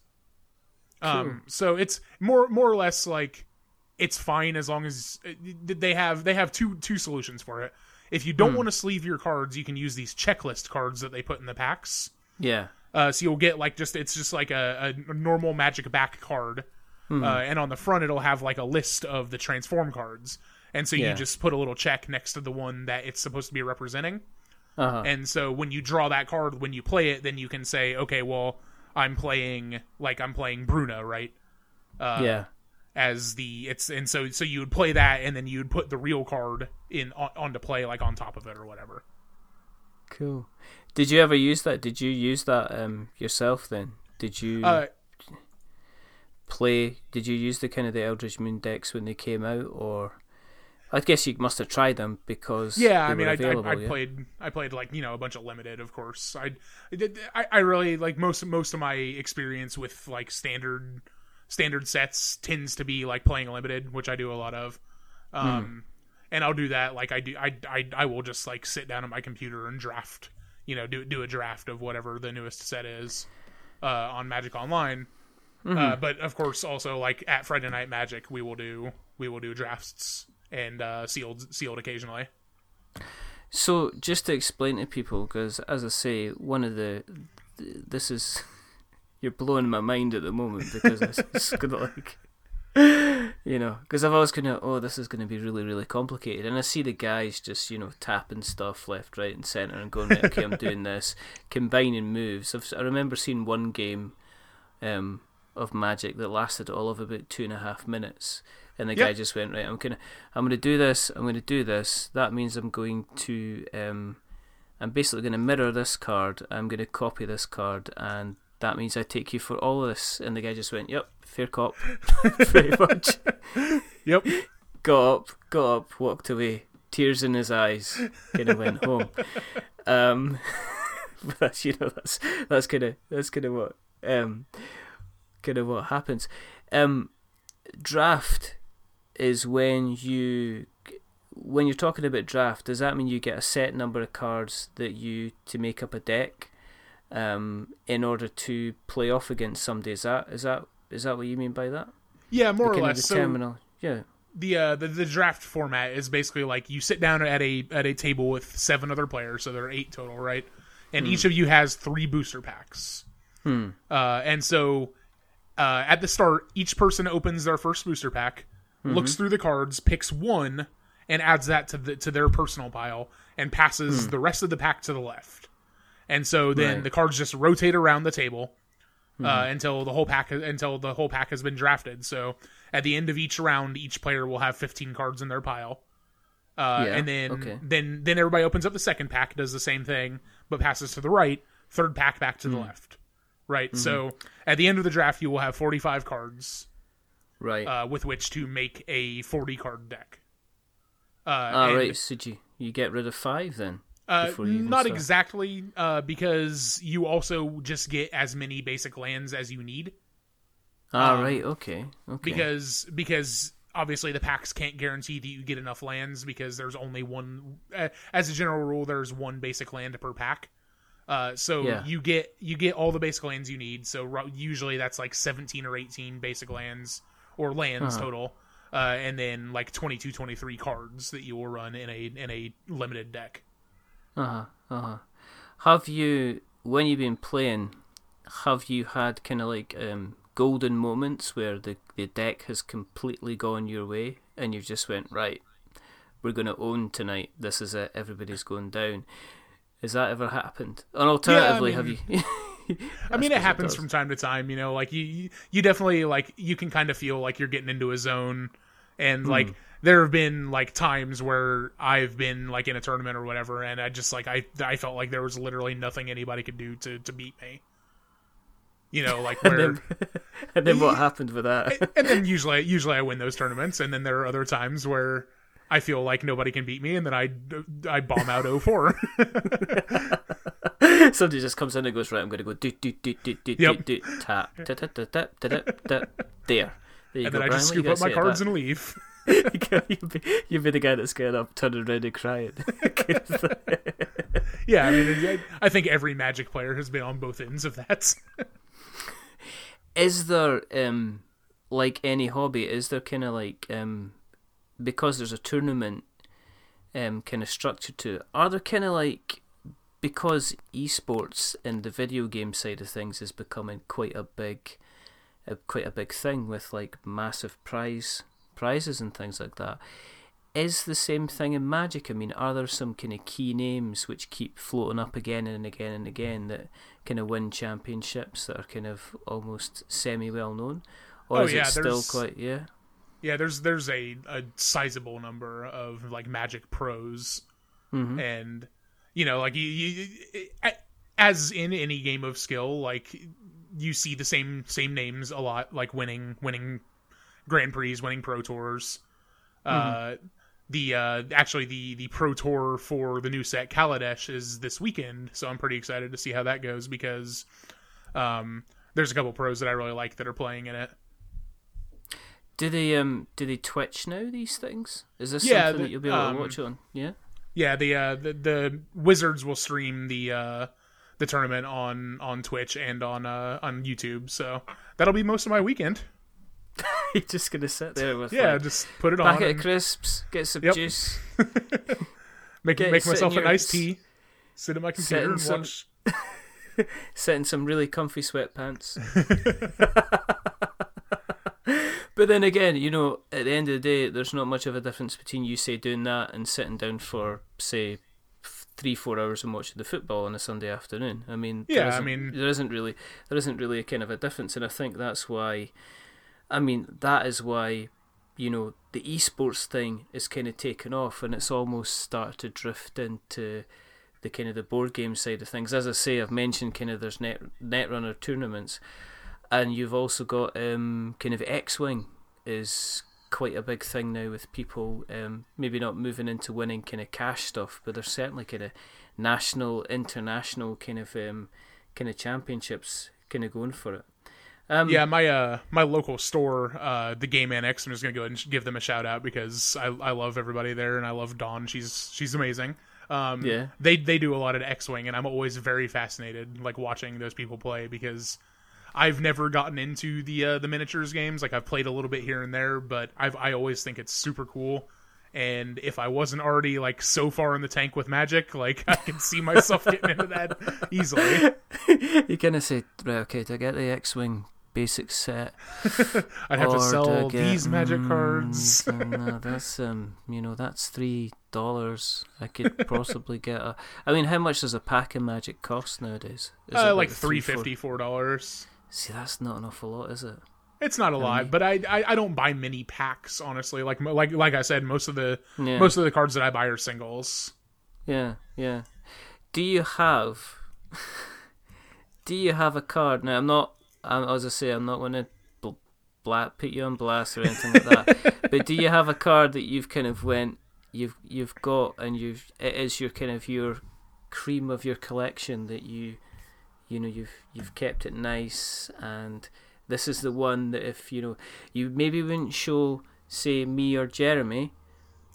Um, so it's more more or less like it's fine as long as uh, they have they have two two solutions for it. If you don't want to sleeve your cards, you can use these checklist cards that they put in the packs. Yeah. Uh, so you'll get like just it's just like a, a normal magic back card, Hmm. uh, and on the front it'll have like a list of the transform cards, and so Yeah. you just put a little check next to the one that it's supposed to be representing. Uh-huh. And so when you draw that card, when you play it, then you can say, okay, well, I'm playing like I'm playing Bruna, right? uh, yeah. As the it's and so so you would play that, and then you would put the real card in on, onto play like on top of it or whatever. Cool. Did you ever use that? Did you use that um yourself then? Did you Uh, play? Did you use the kind of the Eldritch Moon decks when they came out, or I guess you must have tried them because Yeah, I mean, I, I, I yeah? played, I played like you know a bunch of limited, of course. I, I I, I really like most most of my experience with like standard standard sets tends to be like playing limited, which I do a lot of. Um, and I'll do that like I do. I, I, I will just like sit down at my computer and draft, you know, do do a draft of whatever the newest set is uh, on Magic Online. Uh, but of course, also like at Friday Night Magic, we will do we will do drafts and uh, sealed sealed occasionally. So, just to explain to people, because as I say, one of the th- this is you're blowing my mind at the moment because it's, gonna like you know because I've always kind of oh this is going to be really really complicated and I see the guys just you know tapping stuff left right and center and going right okay I'm doing this combining moves I've, I remember seeing one game um, of Magic that lasted all of about two and a half minutes and the Yep. guy just went right I'm gonna I'm gonna do this I'm gonna do this that means I'm going to um, I'm basically going to mirror this card. I'm going to copy this card, and that means I take you for all of this. And the guy just went, "Yep, fair cop." Pretty much. Yep. Got up, got up, walked away, tears in his eyes. Kind of went home. Um, but that's you know that's that's kind of that's kind of what um kind of what happens. Um, draft is when you when you're talking about draft, does that mean you get a set number of cards that you to make up a deck, um, in order to play off against somebody? Is that is that is that what you mean by that? Yeah, more or less. the So terminal, yeah. the, uh, the the draft format is basically like you sit down at a at a table with seven other players, so there are eight total, right? And each of you has three booster packs. Hmm. Uh, and so uh, at the start, each person opens their first booster pack, looks through the cards, picks one, and adds that to the to their personal pile, and passes the rest of the pack to the left. And so then Right. the cards just rotate around the table uh, until the whole pack until the whole pack has been drafted. So at the end of each round, each player will have 15 cards in their pile. Uh, Yeah, and then okay. then then everybody opens up the second pack, does the same thing, but passes to the right. Third pack back to the Hmm. left. Right. Mm-hmm. So at the end of the draft, you will have 45 cards Right. uh, with which to make a 40 card deck. Uh, Ah, and, right. So you you get rid of five then? Uh, before you even not exactly, uh, because you also just get as many basic lands as you need. Ah, um, right. Okay. Okay. because because obviously the packs can't guarantee that you get enough lands because there's only one uh, as a general rule there's one basic land per pack uh, so Yeah. you get you get all the basic lands you need so usually that's like 17 or 18 basic lands or lands Uh-huh. total uh, and then like 22 23 cards that you will run in a in a limited deck Uh huh. Uh huh. Have you, when you've been playing, have you had kind of like um, golden moments where the the deck has completely gone your way and you've just went right? We're going to own tonight. This is it. Everybody's going down. Has that ever happened? And alternatively, have mean- you? I mean, it happens does. from time to time. You know, like you, you- definitely like you can kind of feel like you're getting into a zone, and Hmm. like there have been like times where I've been like in a tournament or whatever, and I just like I I felt like there was literally nothing anybody could do to to beat me. You know, like where, then, and then what happened with that? and then usually usually I win those tournaments, and then there are other times where. I feel like nobody can beat me, and then I, I bomb out 04. Somebody just comes in and goes right. I'm going to go do do do do do Yep. do tap tap tap tap tap tap. There. There you and go, then I Brian. just scoop up my cards that? and leave. You'd, be, you'd be the guy that's getting up, turning around and crying. yeah, I mean, I think every Magic player has been on both ends of that. is there, um, like any hobby, is there kind of like, um, because there's a tournament um, kind of structure to it, are there kind of like, because esports and the video game side of things is becoming quite a big, a, quite a big thing with like massive prize prizes and things like that. Is the same thing in Magic? I mean, are there some kind of key names which keep floating up again and again and again that kind of win championships that are kind of almost semi well known? Or Oh, is yeah, it still quite, yeah? Yeah, there's there's a, a sizable number of like Magic pros, Mm-hmm. and you know, like you, you, as in any game of skill, like you see the same same names a lot, like winning winning Grand Prix, winning Pro Tours. Uh, the uh, actually the the Pro Tour for the new set Kaladesh is this weekend, so I'm pretty excited to see how that goes because um, there's a couple pros that I really like that are playing in it. Do they um do they Twitch now these things? Is this Yeah, something the- that you'll be able um, to watch on? Yeah. Yeah, the uh the, the Wizards will stream the uh the tournament on on Twitch and on uh on YouTube. So that'll be most of my weekend. You're just gonna sit there with Yeah, like, just put it on, packet of crisps, get some Yep. juice, make get- make myself a nice tea, sit at my computer in and some- watch. sit in some really comfy sweatpants. but then again, you know, at the end of the day, there's not much of a difference between you say doing that and sitting down for say three four hours and watching the football on a Sunday afternoon. I mean, Yeah, I mean- there isn't really there isn't really a kind of a difference, and I think that's why. I mean, that is why you know the esports thing is kind of taken off, and it's almost started to drift into the kind of the board game side of things. As I say, I've mentioned kind of there's net netrunner tournaments, and you've also got um, kind of X Wing is quite a big thing now with people um, maybe not moving into winning kind of cash stuff, but there's certainly kind of national, international kind of um, kind of championships kind of going for it. Um, Yeah, my uh my local store, uh the Game Annex, I'm just gonna go ahead and give them a shout out because I I love everybody there and I love Dawn. She's she's amazing. Um, Yeah. they they do a lot of X Wing and I'm always very fascinated like watching those people play because I've never gotten into the uh, the miniatures games. Like I've played a little bit here and there, but I've I always think it's super cool. And if I wasn't already like so far in the tank with Magic, like I can see myself getting into that easily. you kind of say, right, okay, do I get the X Wing basic set? I'd have to sell get- these Magic Mm, cards. no, that's um, you know, that's three dollars. I could possibly get a. I mean, how much does a pack of Magic cost nowadays? Is it uh, like the three fifty, four dollars. See, that's not an awful lot, is it? It's not a lot, um, but I, I I don't buy mini packs honestly. Like like like I said, most of the Yeah. most of the cards that I buy are singles. Yeah, yeah. Do you have? do you have a card? Now, I'm not. I'm, as I say, I'm not going to bl- bla- put you on blast or anything like that. but do you have a card that you've kind of went, you've you've got, and you've it is your kind of your cream of your collection that you, you know, you've you've kept it nice, and this is the one that if you know, you maybe wouldn't show, say, me or Jeremy,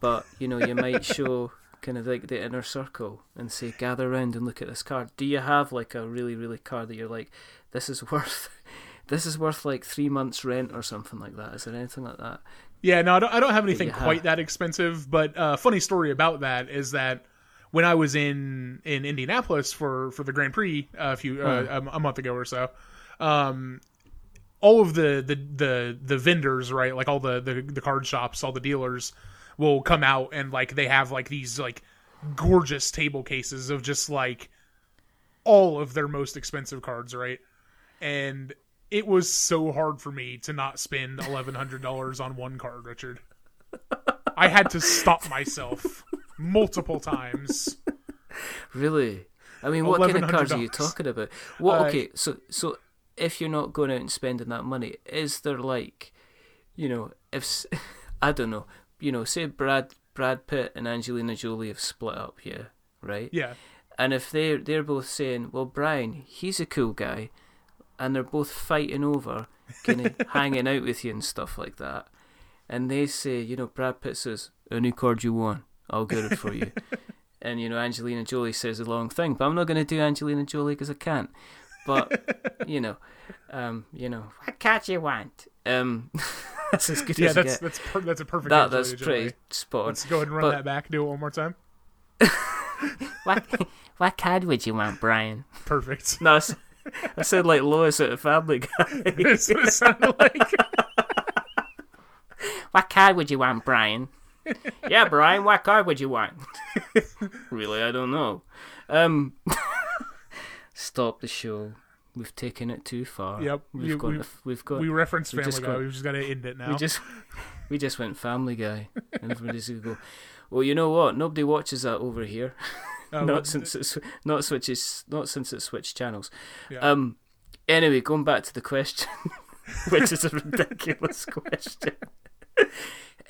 but you know, you might show kind of like the inner circle and say, gather around and look at this card. Do you have like a really, really card that you're like, this is worth, this is worth like three months' rent or something like that? Is there anything like that? Yeah, no, I don't, I don't have anything you quite have. that expensive. But uh, funny story about that is that when I was in in Indianapolis for for the Grand Prix uh, a few uh, a, a month ago or so, um, all of the, the the the vendors, right, like all the, the the card shops, all the dealers, will come out and like they have like these like gorgeous table cases of just like all of their most expensive cards, right? And it was so hard for me to not spend eleven hundred dollars on one card, Richard. I had to stop myself multiple times. Really? I mean, what kind of cards are you talking about? What? Uh, Okay, so so if you're not going out and spending that money, is there like, you know, if I don't know, you know, say Brad Brad Pitt and Angelina Jolie have split up, yeah, right? Yeah, And if they they're both saying, well, Brian, he's a cool guy, and they're both fighting over, kind of hanging out with you and stuff like that. and they say, you know, Brad Pitt says, "Any card you want, I'll get it for you," and you know, Angelina Jolie says a long thing, but I'm not going to do Angelina Jolie because I can't. But you know, um, you know, what card you want? Um, that's as good Yeah, as that's that's per- that's a perfect. that that's pretty spot on. Let's go ahead and run But- that back. Do it one more time. What what card would you want, Brian? Perfect. No, I said like Lois at a Family Guy. That's what it sounded like. What card would you want, Brian? yeah, Brian, what card would you want? really, I don't know. Um, stop the show. We've taken it too far. Yep, We've you- got. we- to- we've got. We referenced We Family Guy. got- We've just got to end it now. we just. We just went Family Guy, and everybody's gonna go. Well, you know what? Nobody watches that over here. Uh, well, not since it's not switches. Not since it switched channels. Yeah. Um. Anyway, going back to the question, which is a ridiculous question.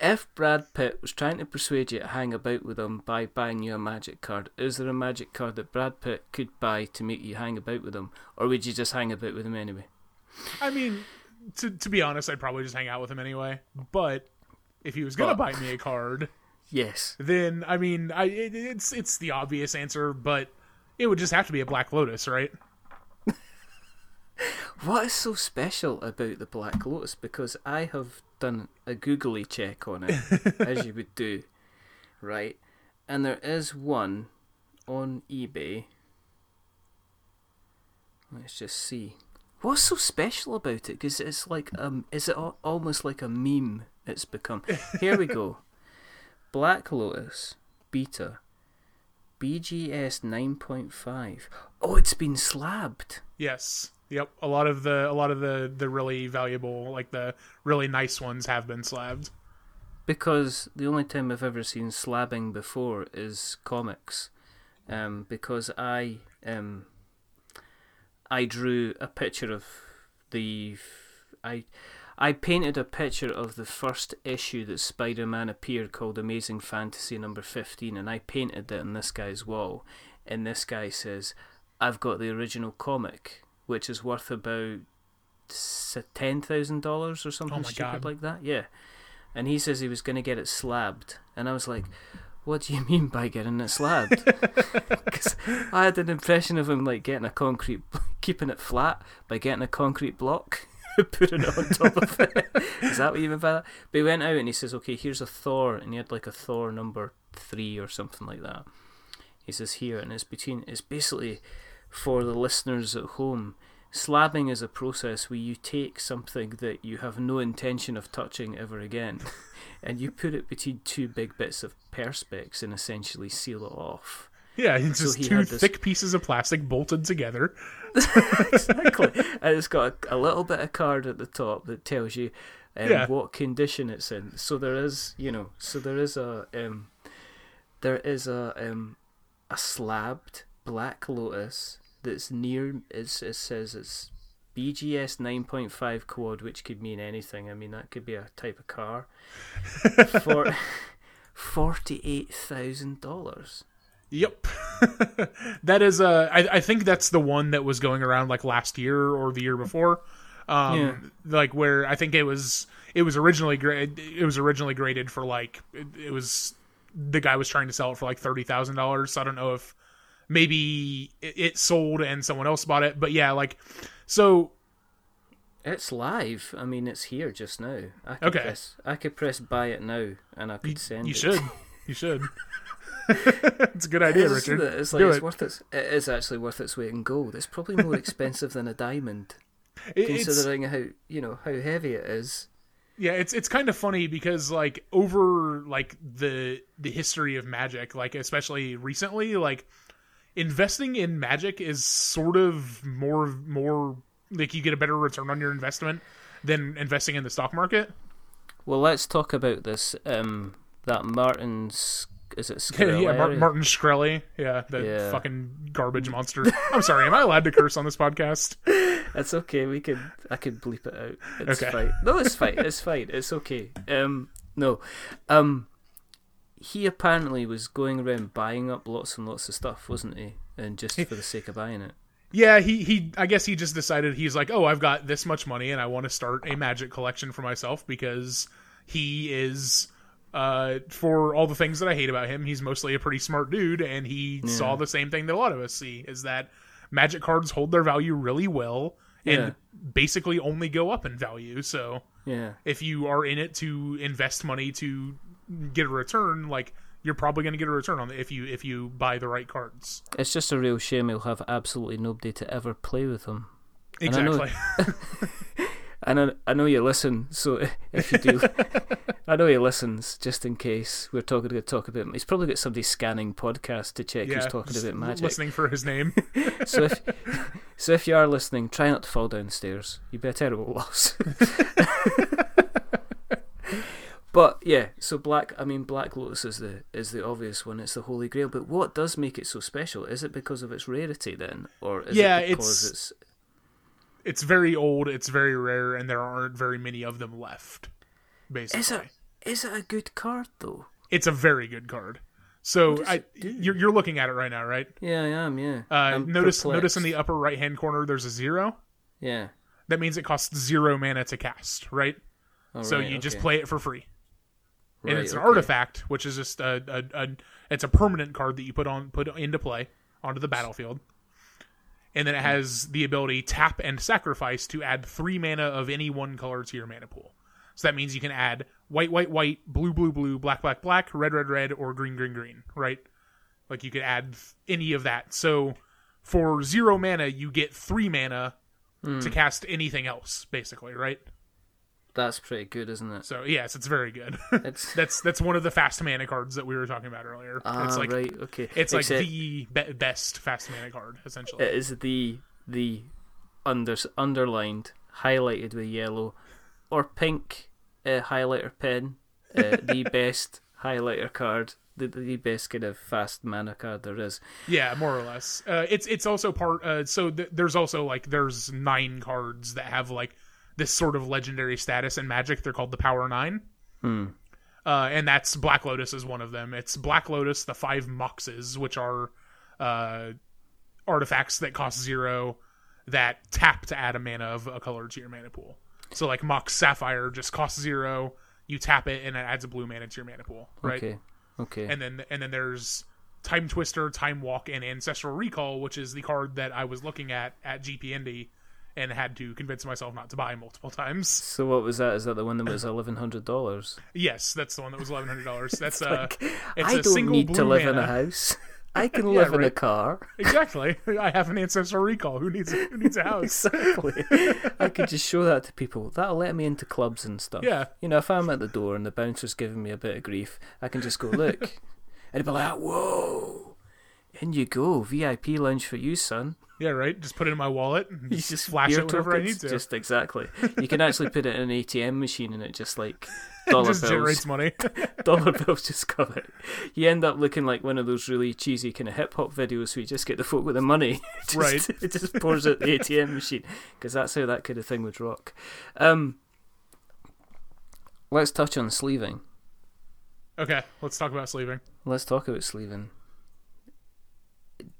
If Brad Pitt was trying to persuade you to hang about with him by buying you a magic card, is there a magic card that Brad Pitt could buy to make you hang about with him, or would you just hang about with him anyway? I mean, to to be honest, I'd probably just hang out with him anyway. But if he was gonna But- buy me a card, Yes. then I mean, I it, it's it's the obvious answer, but it would just have to be a Black Lotus, right? What is so special about the Black Lotus? Because I have done a googly check on it, as you would do, right? And there is one on eBay. Let's just see. What's so special about it? Because it's like um, is it al- almost like a meme? It's become. Here we go. Black Lotus beta, BGS nine point five. Oh, it's been slabbed. Yes. Yep. A lot of the a lot of the the really valuable, like the really nice ones, have been slabbed. Because the only time I've ever seen slabbing before is comics, um, because I um, I drew a picture of the I I painted a picture of the first issue that Spider-Man appeared called Amazing Fantasy number fifteen, and I painted it on this guy's wall, and this guy says, "I've got the original comic, which is worth about ten thousand dollars or something Oh stupid God. like that." Yeah and he says he was going to get it slabbed, and I was like, "What do you mean by getting it slabbed?" Because I had an impression of him like getting a concrete, keeping it flat by getting a concrete block, putting it on top of it. Is that what you mean by that? But he went out and he says, "Okay, here's a Thor," and he had like a Thor number three or something like that. He says here, and it's between. It's basically for the listeners at home. Slabbing is a process where you take something that you have no intention of touching ever again, and you put it between two big bits of perspex and essentially seal it off. Yeah, it's So just two this- thick pieces of plastic bolted together. exactly. and it's got a, a little bit of card at the top that tells you um, Yeah. what condition it's in. So there is, you know, so there is a um, there is a um, a slabbed black lotus that's near. It's, it says it's BGS nine point five quad, which could mean anything. I mean that could be a type of car. For forty eight thousand dollars. Yep, that is. Uh, I, I think that's the one that was going around like last year or the year before. Um, Yeah. like where I think it was. It was originally graded, It was originally graded for like it, it was. The guy was trying to sell it for like thirty thousand dollars. So I don't know if maybe it, it sold and someone else bought it. But yeah, like so. It's live. I mean, it's here just now. I could Okay. press. I could press buy it now, and I could You, send you it. should. You should. it's a good idea, It's, Richard. it's like Do it's it. worth its. It is actually worth its weight in gold. It's probably more expensive than a diamond, It- considering how you know how heavy it is. Yeah, it's it's kind of funny because like over like the the history of magic, like especially recently, like investing in magic is sort of more more like you get a better return on your investment than investing in the stock market. Well, let's talk about this. Um, that Martin's is it Yeah, yeah, Mar- Martin Shkreli, yeah, the Yeah. fucking garbage monster. I'm sorry, am I allowed to curse on this podcast? It's okay. We could. I could bleep it out. It's Okay. fine. No, it's fine. It's fine. It's okay. Um, no, um, he apparently was going around buying up lots and lots of stuff, wasn't he? And just for the sake of buying it. Yeah, he he. I guess he just decided he's like, oh, I've got this much money and I want to start a magic collection for myself because he is uh, for all the things that I hate about him, he's mostly a pretty smart dude, and he Yeah. saw the same thing that a lot of us see: is that magic cards hold their value really well and Yeah. basically only go up in value. So Yeah. if you are in it to invest money to get a return, like you're probably going to get a return on it if you if you buy the right cards. It's just a real shame he'll have absolutely nobody to ever play with him. And I know- And I, I know you listen, so if you do, I know he listens just in case we're talking to talk about. He's probably got somebody scanning podcast to check who's talking about magic. Listening for his name. So if so, if you are listening, try not to fall downstairs. You'd be a terrible loss. But yeah, so black. I mean, Black Lotus is the is the obvious one. It's the Holy Grail. But what does make it so special? Is it because of its rarity then, or is Yeah, it because it's- it's, it's very old, it's very rare, and there aren't very many of them left. Basically, is it is it a good card though? it's a very good card. So I, you're you're looking at it right now, right? Yeah, I am. Yeah. Uh, notice perplexed. notice in the upper right hand corner there's a zero. yeah. That means it costs zero mana to cast, right? All so right, you just play it for free. And Right, it's an okay. artifact, which is just a, a, a it's a permanent card that you put on put into play onto the battlefield. And then Hmm. it has the ability tap and sacrifice to add three mana of any one color to your mana pool. So that means you can add white, white, white, blue, blue, blue, black, black, black, red, red, red, or green, green, green, right? Like you could add any of that. So for zero mana, you get three mana Hmm. to cast anything else, basically, right? That's pretty good, isn't it? So yes, it's very good. It's that's that's one of the fast mana cards that we were talking about earlier. ah, it's like right. Okay. it's like the be- best fast mana card essentially. it is the the under underlined, highlighted with yellow, or pink uh, highlighter pen. Uh, the best highlighter card. The, the best kind of fast mana card there is. yeah, more or less. Uh, it's it's also part. Uh, so th- there's also like there's nine cards that have like this sort of legendary status in Magic. They're called the Power Nine. Hmm. Uh, and that's Black Lotus is one of them. It's Black Lotus, the five Moxes, which are uh, artifacts that cost zero that tap to add a mana of a color to your mana pool. So like Mox Sapphire just costs zero. You tap it and it adds a blue mana to your mana pool, right? Okay. Okay. And then and then there's Timetwister, Time Walk, and Ancestral Recall, which is the card that I was looking at at GP Indy and had to convince myself not to buy multiple times. so what was that? Is that the one that was eleven hundred dollars? Yes, that's the one that was eleven hundred dollars. That's uh, it's I a don't need to live in a house. I can Yeah, live in a car. Exactly. I have an ancestral recall. Who needs who needs a house? Exactly. I could just show that to people. That'll let me into clubs and stuff. Yeah. You know, if I'm at the door and the bouncer's giving me a bit of grief, I can just go, look. and be like, whoa. In you go. VIP lounge for you, son. Yeah, right. Just put it in my wallet and You just flash it whenever I need to. Just exactly. You can actually put it in an ATM machine and it just like dollar just bills. generates money. dollar bills just come out. You end up looking like one of those really cheesy kind of hip hop videos where you just get the folk with the money. just, Right. It just pours out the ATM machine because that's how that kind of thing would rock. Um, let's touch on sleeving. okay, let's talk about sleeving. Let's talk about sleeving.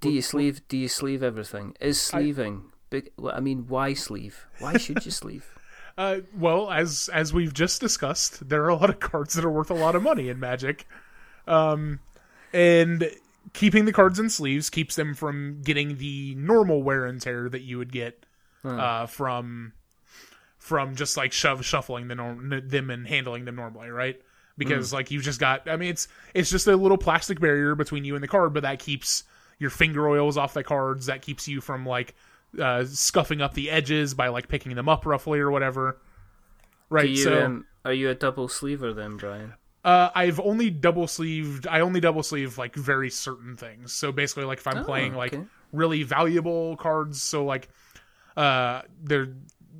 Do you sleeve? Do you sleeve everything? Is sleeving big? I mean, why sleeve? Why should you sleeve? Uh, well, as as we've just discussed, there are a lot of cards that are worth a lot of money in Magic, um, and keeping the cards in sleeves keeps them from getting the normal wear and tear that you would get uh, from from just like shove shuffling the norm- them and handling them normally, right? Because like you've just got, I mean, it's it's just a little plastic barrier between you and the card, but that keeps your finger oils off the cards. That keeps you from like uh, scuffing up the edges by like picking them up roughly or whatever. Right. You, so um, are you a double sleever then, Brian? uh, I've only double sleeved. I only double sleeve like very certain things. So basically, like if I'm Oh, playing like okay. really valuable cards, so like uh, they're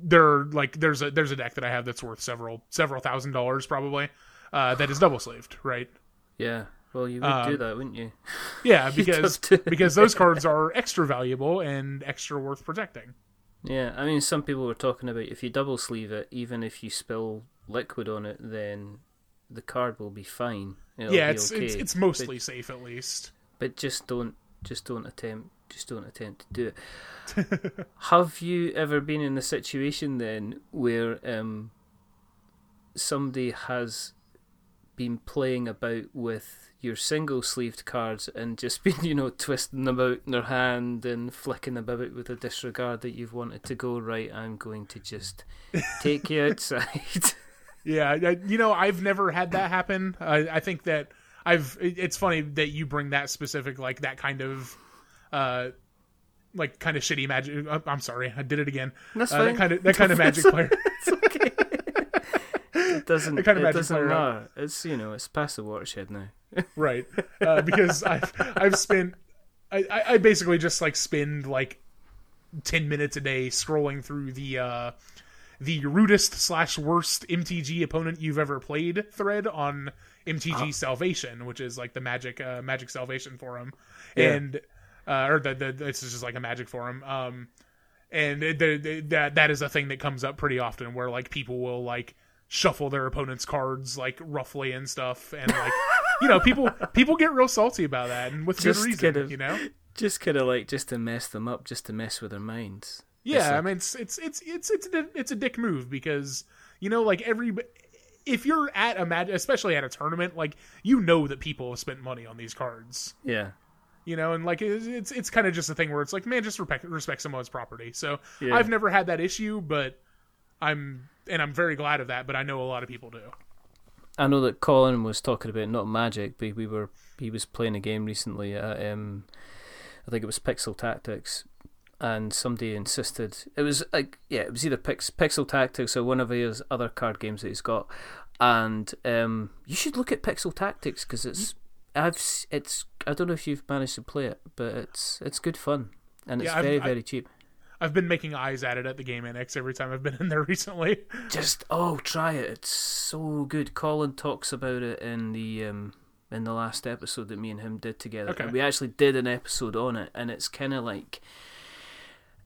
they're like there's a there's a deck that I have that's worth several several thousand dollars probably. Uh, that is double sleeved, right? Yeah. Well, you would Um, do that, wouldn't you? Yeah, because because those cards are extra valuable and extra worth protecting. Yeah, I mean, some people were talking about if you double sleeve it, even if you spill liquid on it, then the card will be fine. It'll yeah, be it's okay. it's it's mostly safe at least. but just don't just don't attempt just don't attempt to do it. Have you ever been in a situation then where um somebody has been playing about with your single sleeved cards and just been, you know, twisting them out in their hand and flicking them about with a disregard that you've wanted to go, right, I'm going to just take you outside. Yeah, you know, I've never had that happen. Uh, I think that I've. It's funny that you bring that specific, like that kind of, uh, like kind of shitty magic. Uh, I'm sorry, I did it again. That's uh, fine. That kind of that kind of magic player. it's okay. It doesn't. That kind of it doesn't matter. It's you know, it's past the watershed now. right uh, because i've i've spent I, I I basically just like spend like 10 minutes a day scrolling through the uh the rudest slash worst mtg opponent you've ever played thread on mtg salvation which is like the magic uh magic salvation forum Yeah. and uh or the, the this is just like a magic forum um and it, the, the, that that is a thing that comes up pretty often where like people will like shuffle their opponent's cards like roughly and stuff and like you know people people get real salty about that and with Just good reason kind of- you know Just kind of like just to mess them up, just to mess with their minds. yeah It's i mean it's it's it's it's it's a, it's a dick move because you know like every if you're at a mag especially at a tournament like you know that people have spent money on these cards Yeah. you know and like it's it's, it's kind of just a thing where it's like man just respect respect someone's property so Yeah. i've never had that issue but i'm and i'm very glad of that but i know a lot of people do I know that Colin was talking about not magic, but we were he was playing a game recently at um, I think it was Pixel Tactics, and somebody insisted it was like yeah, it was either Pix, Pixel Tactics or one of his other card games that he's got, and um, you should look at Pixel Tactics because it's I've it's I don't know if you've managed to play it, but it's it's good fun and it's Yeah, very I- very cheap. I've been making eyes at it at the game annex every time i've been in there recently Just oh, try it. It's so good. Colin talks about it in the um in the last episode that me and him did together. Okay. We actually did an episode on it, and it's kind of like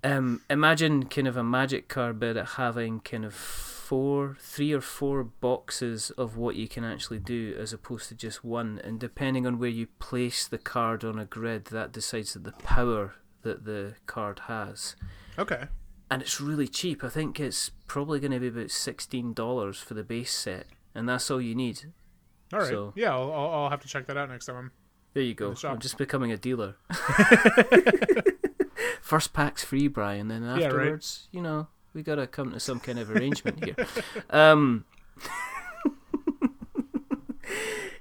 um imagine kind of a magic card, but having kind of four, three or four boxes of what you can actually do, as opposed to just one. And depending on where you place the card on a grid, that decides that the power that the card has okay and it's really cheap. I think it's probably going to be about sixteen dollars for the base set, and that's all you need. all right So- yeah I'll, I'll have to check that out next time I'm There you go. the. I'm just becoming a dealer. First pack's free, Brian. Then right. afterwards, you know, we got to come to some kind of arrangement here. Um,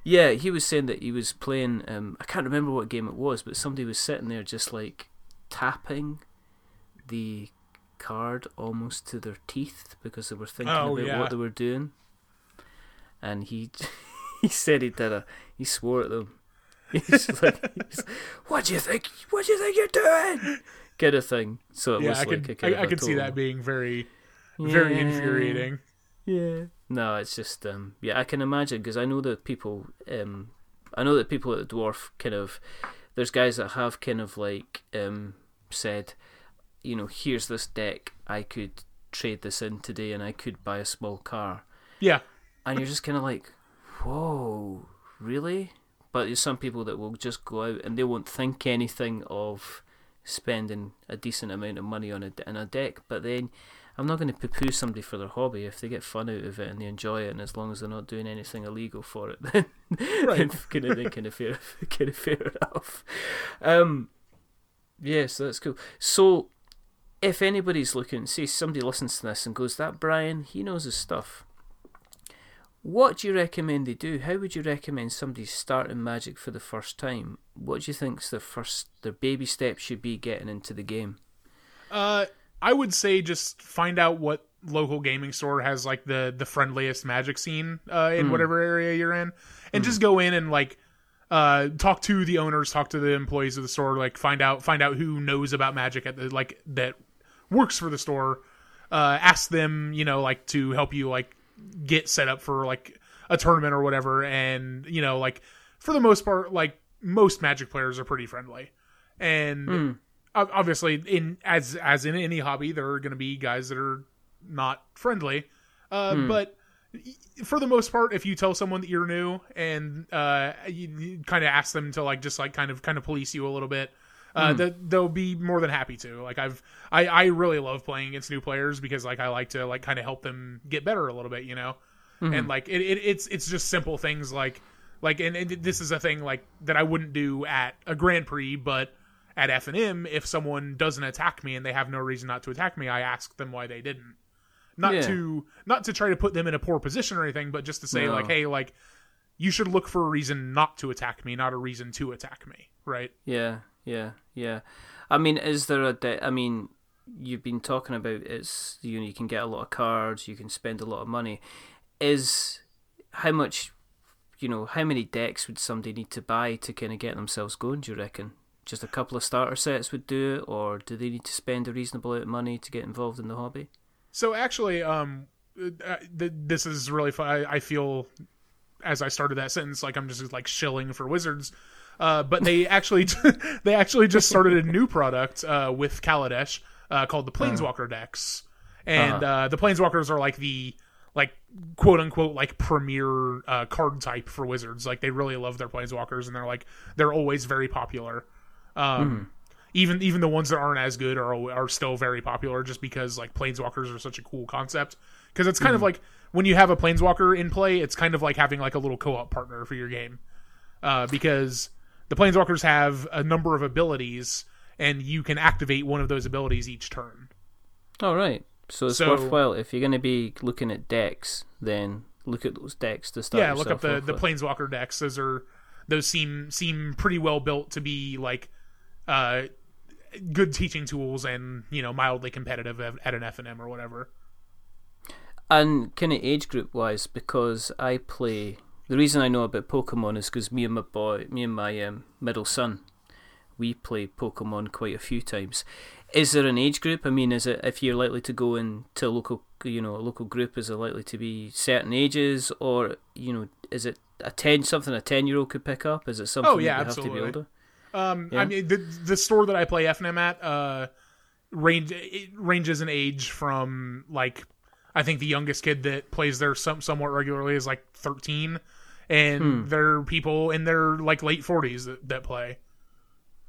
yeah, he was saying that he was playing. Um, I can't remember what game it was, but somebody was sitting there just like tapping the card almost to their teeth because they were thinking Oh, about yeah. what they were doing. And he he said he did a he swore at them. He's like, he's, what do you think? What do you think you're doing? Kind of thing. So it yeah was i like could a kind I, I could see that being very very Yeah. infuriating Yeah. No, it's just um yeah, I can imagine because I know that people um I know that people at the dwarf kind of there's guys that have kind of like um said, you know, here's this deck, I could trade this in today and I could buy a small car. yeah And you're just kind of like, whoa, really? But there's some people that will just go out and they won't think anything of spending a decent amount of money on a, in a deck. But then I'm not going to poo-poo somebody for their hobby if they get fun out of it and they enjoy it, and as long as they're not doing anything illegal for it, then Right. then kind of then kind of fair, kind of fair enough. Um, yes, that's cool. So. If anybody's looking, say somebody listens to this and goes, "That Brian, he knows his stuff." What do you recommend they do? How would you recommend somebody starting Magic for the first time? What do you think's their first, their baby step should be getting into the game? Uh, I would say just find out what local gaming store has like the the friendliest magic scene uh, in whatever area you're in, and just go in and like uh, talk to the owners, talk to the employees of the store, like find out find out who knows about magic at the like that works for the store. Uh, ask them, you know, like to help you like get set up for like a tournament or whatever, and you know, like for the most part, like most magic players are pretty friendly, and ob- obviously in as as in any hobby there are going to be guys that are not friendly. Uh, but for the most part if you tell someone that you're new and uh, you, you kind of ask them to like just like kind of kind of police you a little bit uh, that they'll be more than happy to like i've I, I really love playing against new players because like i like to like kind of help them get better a little bit you know and like it, it, it's it's just simple things like like and, and this is a thing like that I wouldn't do at a Grand Prix, but at FNM, if someone doesn't attack me and they have no reason not to attack me, I ask them why they didn't. Not Yeah. to not to try to put them in a poor position or anything, but just to say No. like, hey, like you should look for a reason not to attack me, not a reason to attack me, right? Yeah, yeah, yeah. I mean, is there a de- I mean, you've been talking about it's you know you can get a lot of cards, you can spend a lot of money. Is how much, you know, how many decks would somebody need to buy to kind of get themselves going? Do you reckon? Just a couple of starter sets would do it, or do they need to spend a reasonable amount of money to get involved in the hobby? So actually, um, uh, th- this is really fun. I feel as I started that sentence like I'm just like shilling for Wizards. Uh, but they actually they actually just started a new product uh, with Kaladesh uh, called the Planeswalker decks, and uh the Planeswalkers are like the like quote unquote like premier uh, card type for Wizards. Like they really love their Planeswalkers, and they're like they're always very popular. Um, even even the ones that aren't as good are are still very popular just because like planeswalkers are such a cool concept. Because it's kind of like when you have a planeswalker in play it's kind of like having like a little co-op partner for your game. Uh, because the planeswalkers have a number of abilities and you can activate one of those abilities each turn All right. So it's So- worthwhile if you're going to be looking at decks, then look at those decks to start. yeah look up the the with. planeswalker decks those are those seem seem pretty well built to be like uh good teaching tools and you know mildly competitive at, at an FNM or whatever And kind of age group wise, because I play. The reason I know about Pokemon is because me and my boy, me and my um, middle son, we play Pokemon quite a few times. Is there an age group? I mean, is it if you're likely to go into a local, you know, a local group, is it likely to be certain ages, or you know, is it a ten something a ten year old could pick up? Is it something Oh, yeah, that you have to absolutely. be older? Um, Yeah. I mean, the the store that I play FNM at, uh, range it ranges in age from like, I think the youngest kid that plays there some somewhat regularly is like thirteen, and Hmm. there are people in their like late forties that, that play.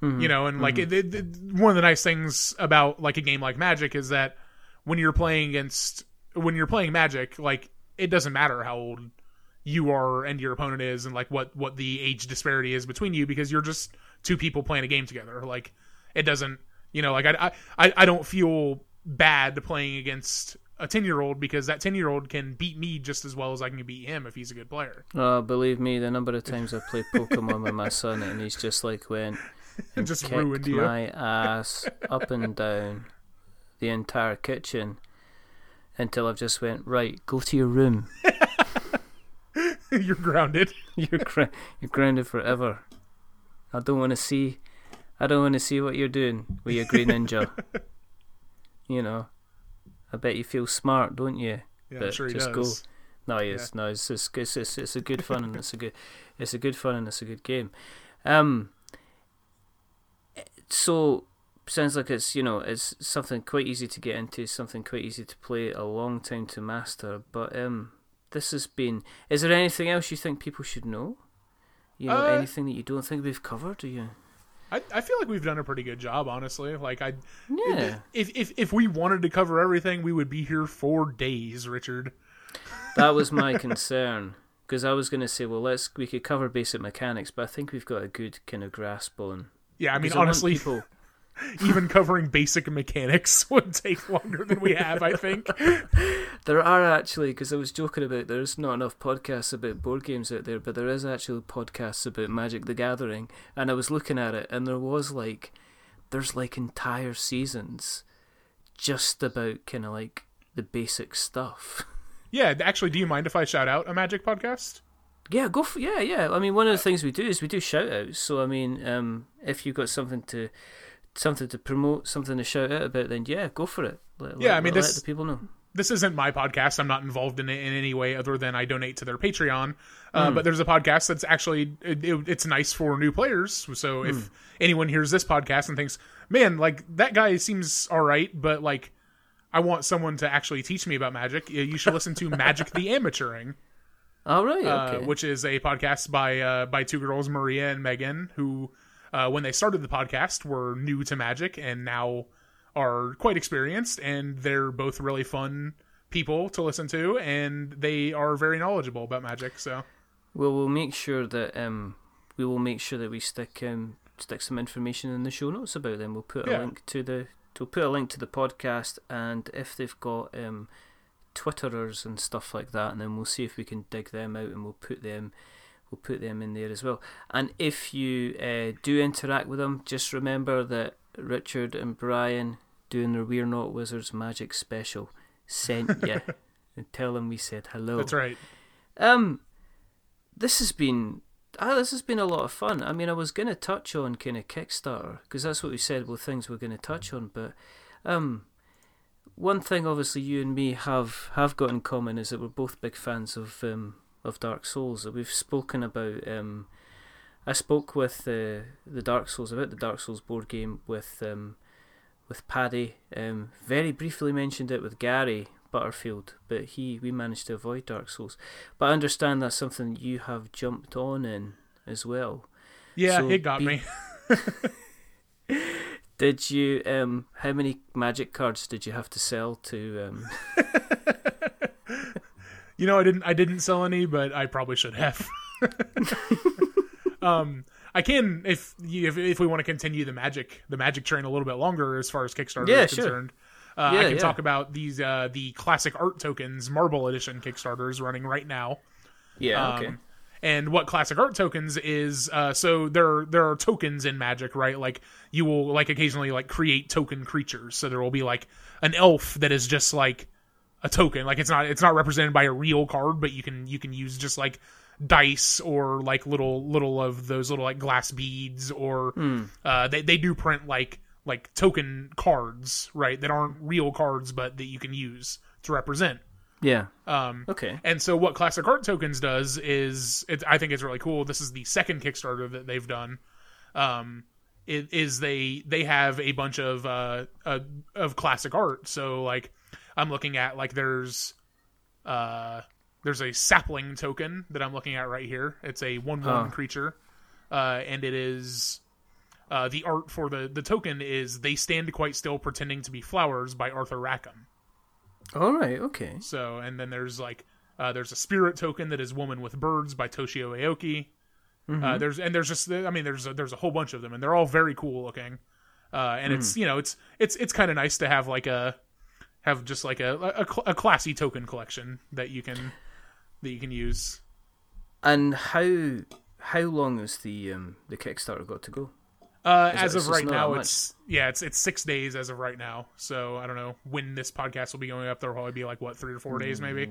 Hmm. You know, and like it, it, it- one of the nice things about like a game like Magic is that when you're playing against when you're playing Magic, like it doesn't matter how old you are and your opponent is and like what what the age disparity is between you because you're just two people playing a game together like it doesn't you know like i i, I don't feel bad playing against a 10 year old because that 10 year old can beat me just as well as i can beat him if he's a good player Oh, believe me, the number of times I've played Pokemon with my son, and he's just like went and Just kicked ruined you. my ass up and down the entire kitchen until I've just went right. Go to your room. you're grounded You're gr- you're grounded forever. I don't want to see. I don't want to see what you're doing with your green ninja. you know, I bet you feel smart, don't you? yeah i'm But sure he just does No, yes, no, it's it's, it's it's it's a good fun and it's a good it's a good fun and it's a good game. Um, so sounds like it's you know it's something quite easy to get into, something quite easy to play, a long time to master. But um, this has been. Is there anything else you think people should know? You know, Uh, anything that you don't think we've covered? Do you? I, I feel like we've done a pretty good job honestly like i Yeah, if, if if we wanted to cover everything we would be here for days richard that was my concern. Because I was going to say, well, let's we could cover basic mechanics, but I think we've got a good kind of grasp on. yeah i mean honestly people, even covering basic mechanics would take longer than we have i think There are actually, because I was joking about there's not enough podcasts about board games out there, but there is actually podcasts about Magic the Gathering, and I was looking at it, and there was like, there's like entire seasons just about kind of like the basic stuff. Yeah, actually, do you mind if I shout out a Magic podcast? Yeah, go for yeah, yeah. I mean, one of the things we do is we do shout outs. So I mean, um, if you've got something to something to promote, something to shout out about, then yeah, go for it. Let, Yeah, let- I mean, let this- the people know. This isn't my podcast. I'm not involved in it in any way other than I donate to their Patreon. Uh, But there's a podcast that's actually it, it- it's nice for new players. So if anyone hears this podcast and thinks, "Man, like that guy seems all right," but like I want someone to actually teach me about magic, you should listen to Magic the Amateuring. All right, uh, okay. which is a podcast by uh, by two girls, Maria and Megan, who uh, when they started the podcast were new to Magic and now are quite experienced, and they're both really fun people to listen to, and they are very knowledgeable about magic. So Well, we'll make sure that um, we will make sure that we stick um, stick some information in the show notes about them. We'll put a Yeah. link to the we'll put a link to the podcast, and if they've got um, Twitterers and stuff like that, and then we'll see if we can dig them out, and we'll put them we'll put them in there as well. And if you uh, do interact with them, just remember that Richard and Brian doing their We're Not Wizards Magic special sent you, and tell them we said hello. that's right. Um, this has been ah, this has been a lot of fun. I mean, I was gonna touch on kind of Kickstarter because that's what we said were things we're gonna touch on. But um, one thing obviously you and me have have got in common is that we're both big fans of um of Dark Souls. That we've spoken about um. I spoke with uh, the Dark Souls about the Dark Souls board game with um, with Paddy. Um, very briefly mentioned it with Gary Butterfield, but he we managed to avoid Dark Souls. But I understand that's something you have jumped on in as well. Yeah, So it got be- me. Did you? Um, how many Magic cards did you have to sell to? Um, You know, I didn't I didn't sell any, but I probably should have. um, I can if if if we want to continue the magic the magic train a little bit longer as far as Kickstarter Yeah, is sure. concerned. Uh, Yeah, I can yeah. talk about these uh, the classic art tokens Marble Edition Kickstarters running right now. yeah. Um, Okay. And what classic art tokens is uh, so there there are tokens in Magic, right? Like you will like occasionally like create token creatures. So there will be like an elf that is just like a token. Like it's not it's not represented by a real card, but you can you can use just like dice or like little little of those little like glass beads or uh, they they do print like like token cards, right? That aren't real cards, but that you can use to represent. Yeah. Um, Okay. and so what Classic Art Tokens does is, it, I think it's really cool. This is the second Kickstarter that they've done. Um, it, is they they have a bunch of uh, uh of classic art. So like I'm looking at like there's uh there's a sapling token that I'm looking at right here. It's a one one Oh. creature, uh, and it is. Uh, the art for the, the token is They Stand Quite Still Pretending to Be Flowers by Arthur Rackham. All right. Okay. So, and then there's like uh, there's a spirit token that is Woman with Birds by Toshio Aoki. Uh, there's and there's just I mean there's a, there's a whole bunch of them and they're all very cool looking. Uh, and it's you know it's it's it's kind of nice to have like a have just like a, a a classy token collection that you can that you can use. And how how long has the um the Kickstarter got to go? Uh, as of right now, it's yeah, it's it's six days as of right now. So I don't know when this podcast will be going up. There'll probably be like what three or four days, maybe.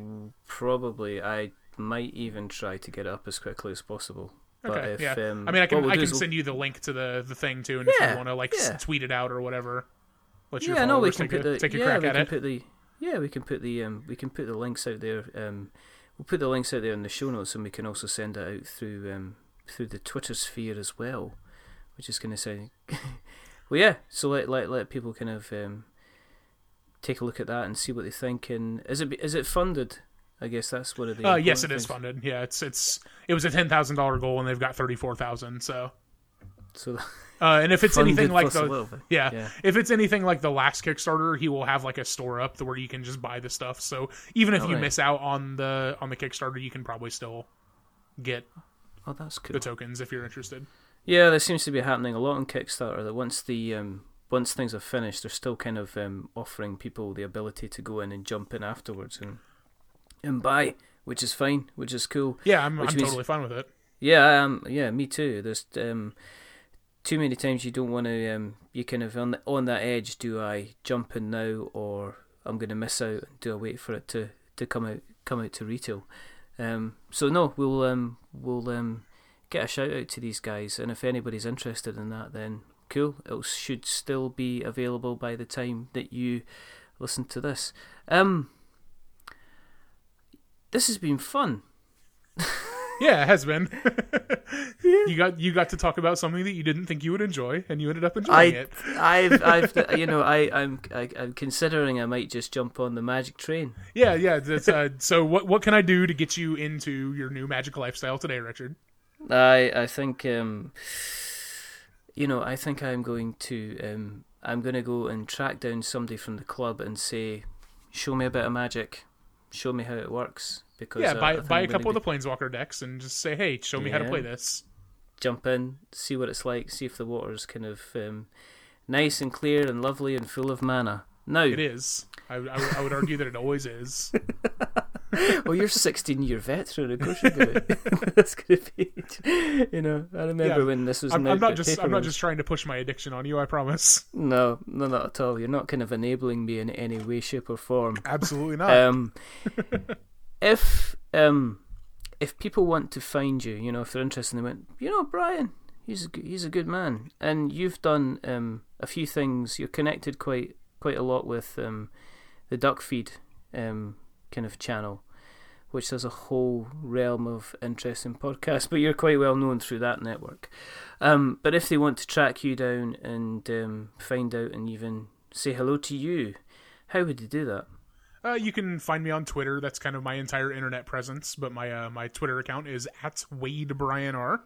Probably. I might even try to get it up as quickly as possible. But Okay, if, yeah. Um, I mean, I can we'll I can is we'll- send you the link to the the thing too, and if you want to like yeah. tweet it out or whatever, let yeah, no, we can take put a, the take a yeah, crack we at can it. put the yeah, we can put the um, we can put the links out there. Um, we'll put the links out there in the show notes, and we can also send it out through um through the Twitter sphere as well, which is going to say, well, yeah. So let let let people kind of um take a look at that and see what they think. And is it is it funded? I guess that's one of the. Uh, yes, it is funded. Yeah, it's it's it was a ten thousand dollar goal, and they've got thirty four thousand. So, So uh, and if it's funded anything like the yeah, Yeah. if it's anything like the last Kickstarter, he will have like a store up where you can just buy the stuff. So even if you Alright. miss out on the on the Kickstarter, you can probably still get Oh, that's cool. the tokens if you're interested. Yeah, there seems to be happening a lot on Kickstarter. That once the um, once things are finished, they're still kind of um, offering people the ability to go in and jump in afterwards and and buy, which is fine, which is cool. Yeah, I'm, I'm means- totally fine with it. Yeah, um, yeah, me too. There's um, too many times you don't want to. Um, you kind of on the, on that edge. Do I jump in now, or I'm going to miss out? Do I wait for it to, to come out come out to retail? Um, so no, we'll um, we'll um, get a shout out to these guys, and if anybody's interested in that, then cool. It should still be available by the time that you listen to this. Um, this has been fun. Yeah, it has been. You got you got to talk about something that you didn't think you would enjoy, and you ended up enjoying I, it. I've, I've, you know, I, I'm, I, I'm considering I might just jump on the magic train. Yeah, yeah. That's, uh, so what what can I do to get you into your new magic lifestyle today, Richard? I, I think, um, you know, I think I'm going to, um, I'm going to go and track down somebody from the club and say, show me a bit of magic, show me how it works. Because Yeah, uh, buy buy a couple be- of the Planeswalker decks and just say, "Hey, show me how to play this." jump in, see what it's like, see if the water's kind of um, nice and clear and lovely and full of mana. Now, It is. I, I, would- I would argue that it always is. well, you're 16 year veteran, of course you're gonna. That's gonna be, you know. I remember Yeah, when this was. I'm, I'm not just I'm not just trying to push my addiction on you. I promise. No, no, not at all. You're not kind of enabling me in any way, shape, or form. Absolutely not. Um, if um, if people want to find you, you know, if they're interested, they went, you know, Brian, he's a, g- he's a good man, and you've done um, a few things. You're connected quite quite a lot with um, the Duck Feed um, kind of channel, which has a whole realm of interesting podcasts. But you're quite well known through that network. Um, but if they want to track you down and um, find out and even say hello to you, how would they do that? Uh, you can find me on Twitter. That's kind of my entire internet presence. But my uh, my Twitter account is at Wade Brian R.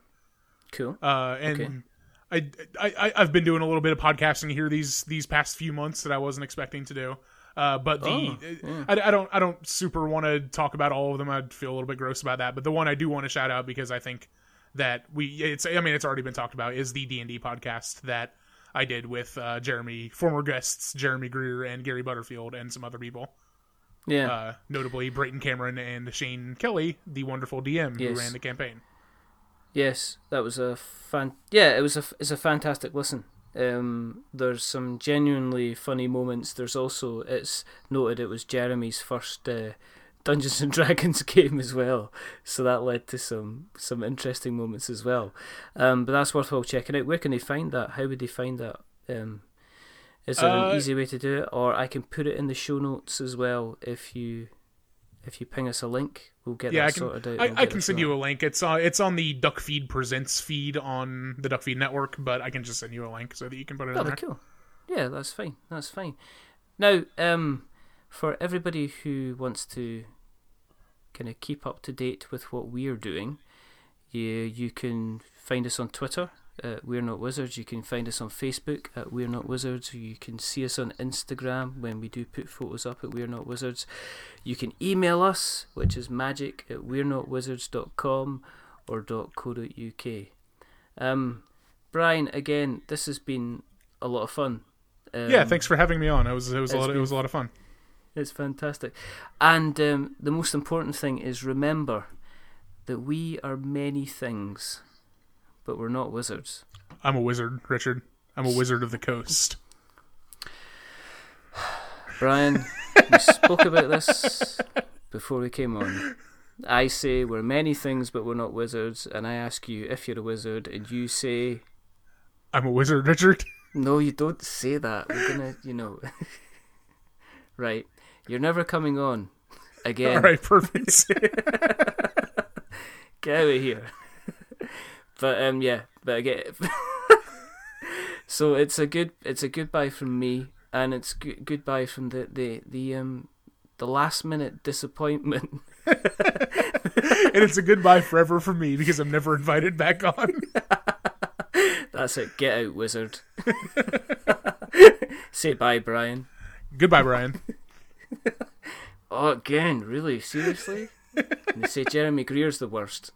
Cool. Uh, and I, I I I've been doing a little bit of podcasting here these these past few months that I wasn't expecting to do. Uh, but the Oh, yeah. I, I don't I don't super want to talk about all of them. I'd feel a little bit gross about that. But the one I do want to shout out because I think that we it's I mean it's already been talked about is the D and D podcast that I did with uh, Jeremy former guests Jeremy Greer and Gary Butterfield and some other people. Yeah. Uh, notably Brayton Cameron and Shane Kelly, the wonderful DM Yes. who ran the campaign. Yes, that was a fan. Yeah, it was a it's a fantastic listen. Um, there's some genuinely funny moments. There's also it's noted it was Jeremy's first uh, Dungeons and Dragons game as well, so that led to some some interesting moments as well. Um, but that's worthwhile checking out. Where can they find that? How would they find that? Um, is there Uh, an easy way to do it, or I can put it in the show notes as well if you if you ping us a link. We'll get Yeah, that I can. sorted out. I, We'll I can send you a link. It's on it's on the Duck Feed Presents feed on the Duck Feed Network, but I can just send you a link so that you can put it in Oh, there. cool. Yeah, that's fine. That's fine. Now, um, for everybody who wants to kind of keep up to date with what we're doing, you you can find us on Twitter. At We're Not Wizards. You can find us on Facebook at We're Not Wizards. You can see us on Instagram when we do put photos up at We're Not Wizards. You can email us, which is magic at we're not wizards.com or .co.uk. Um, Brian, again, this has been a lot of fun. Um, yeah, thanks for having me on. It was it was a lot. Of, been- it was a lot of fun. It's fantastic. And um, the most important thing is remember that we are many things, but we're not wizards. I'm a wizard, Richard. I'm a wizard of the coast. Brian, we spoke about this before we came on. I say we're many things, but we're not wizards, and I ask you if you're a wizard, and you say, I'm a wizard, Richard. No, you don't say that. We're gonna, you know. right. You're never coming on again. All right, perfect. Get out of here. But um, yeah, but I get. so it's a good, it's a goodbye from me, and it's g- goodbye from the the the um the last minute disappointment. and it's a goodbye forever for me because I'm never invited back on. That's it. Get out, wizard. Say bye, Brian. Goodbye, Brian. Oh, again, really? Seriously? and they say Jeremy Greer's the worst.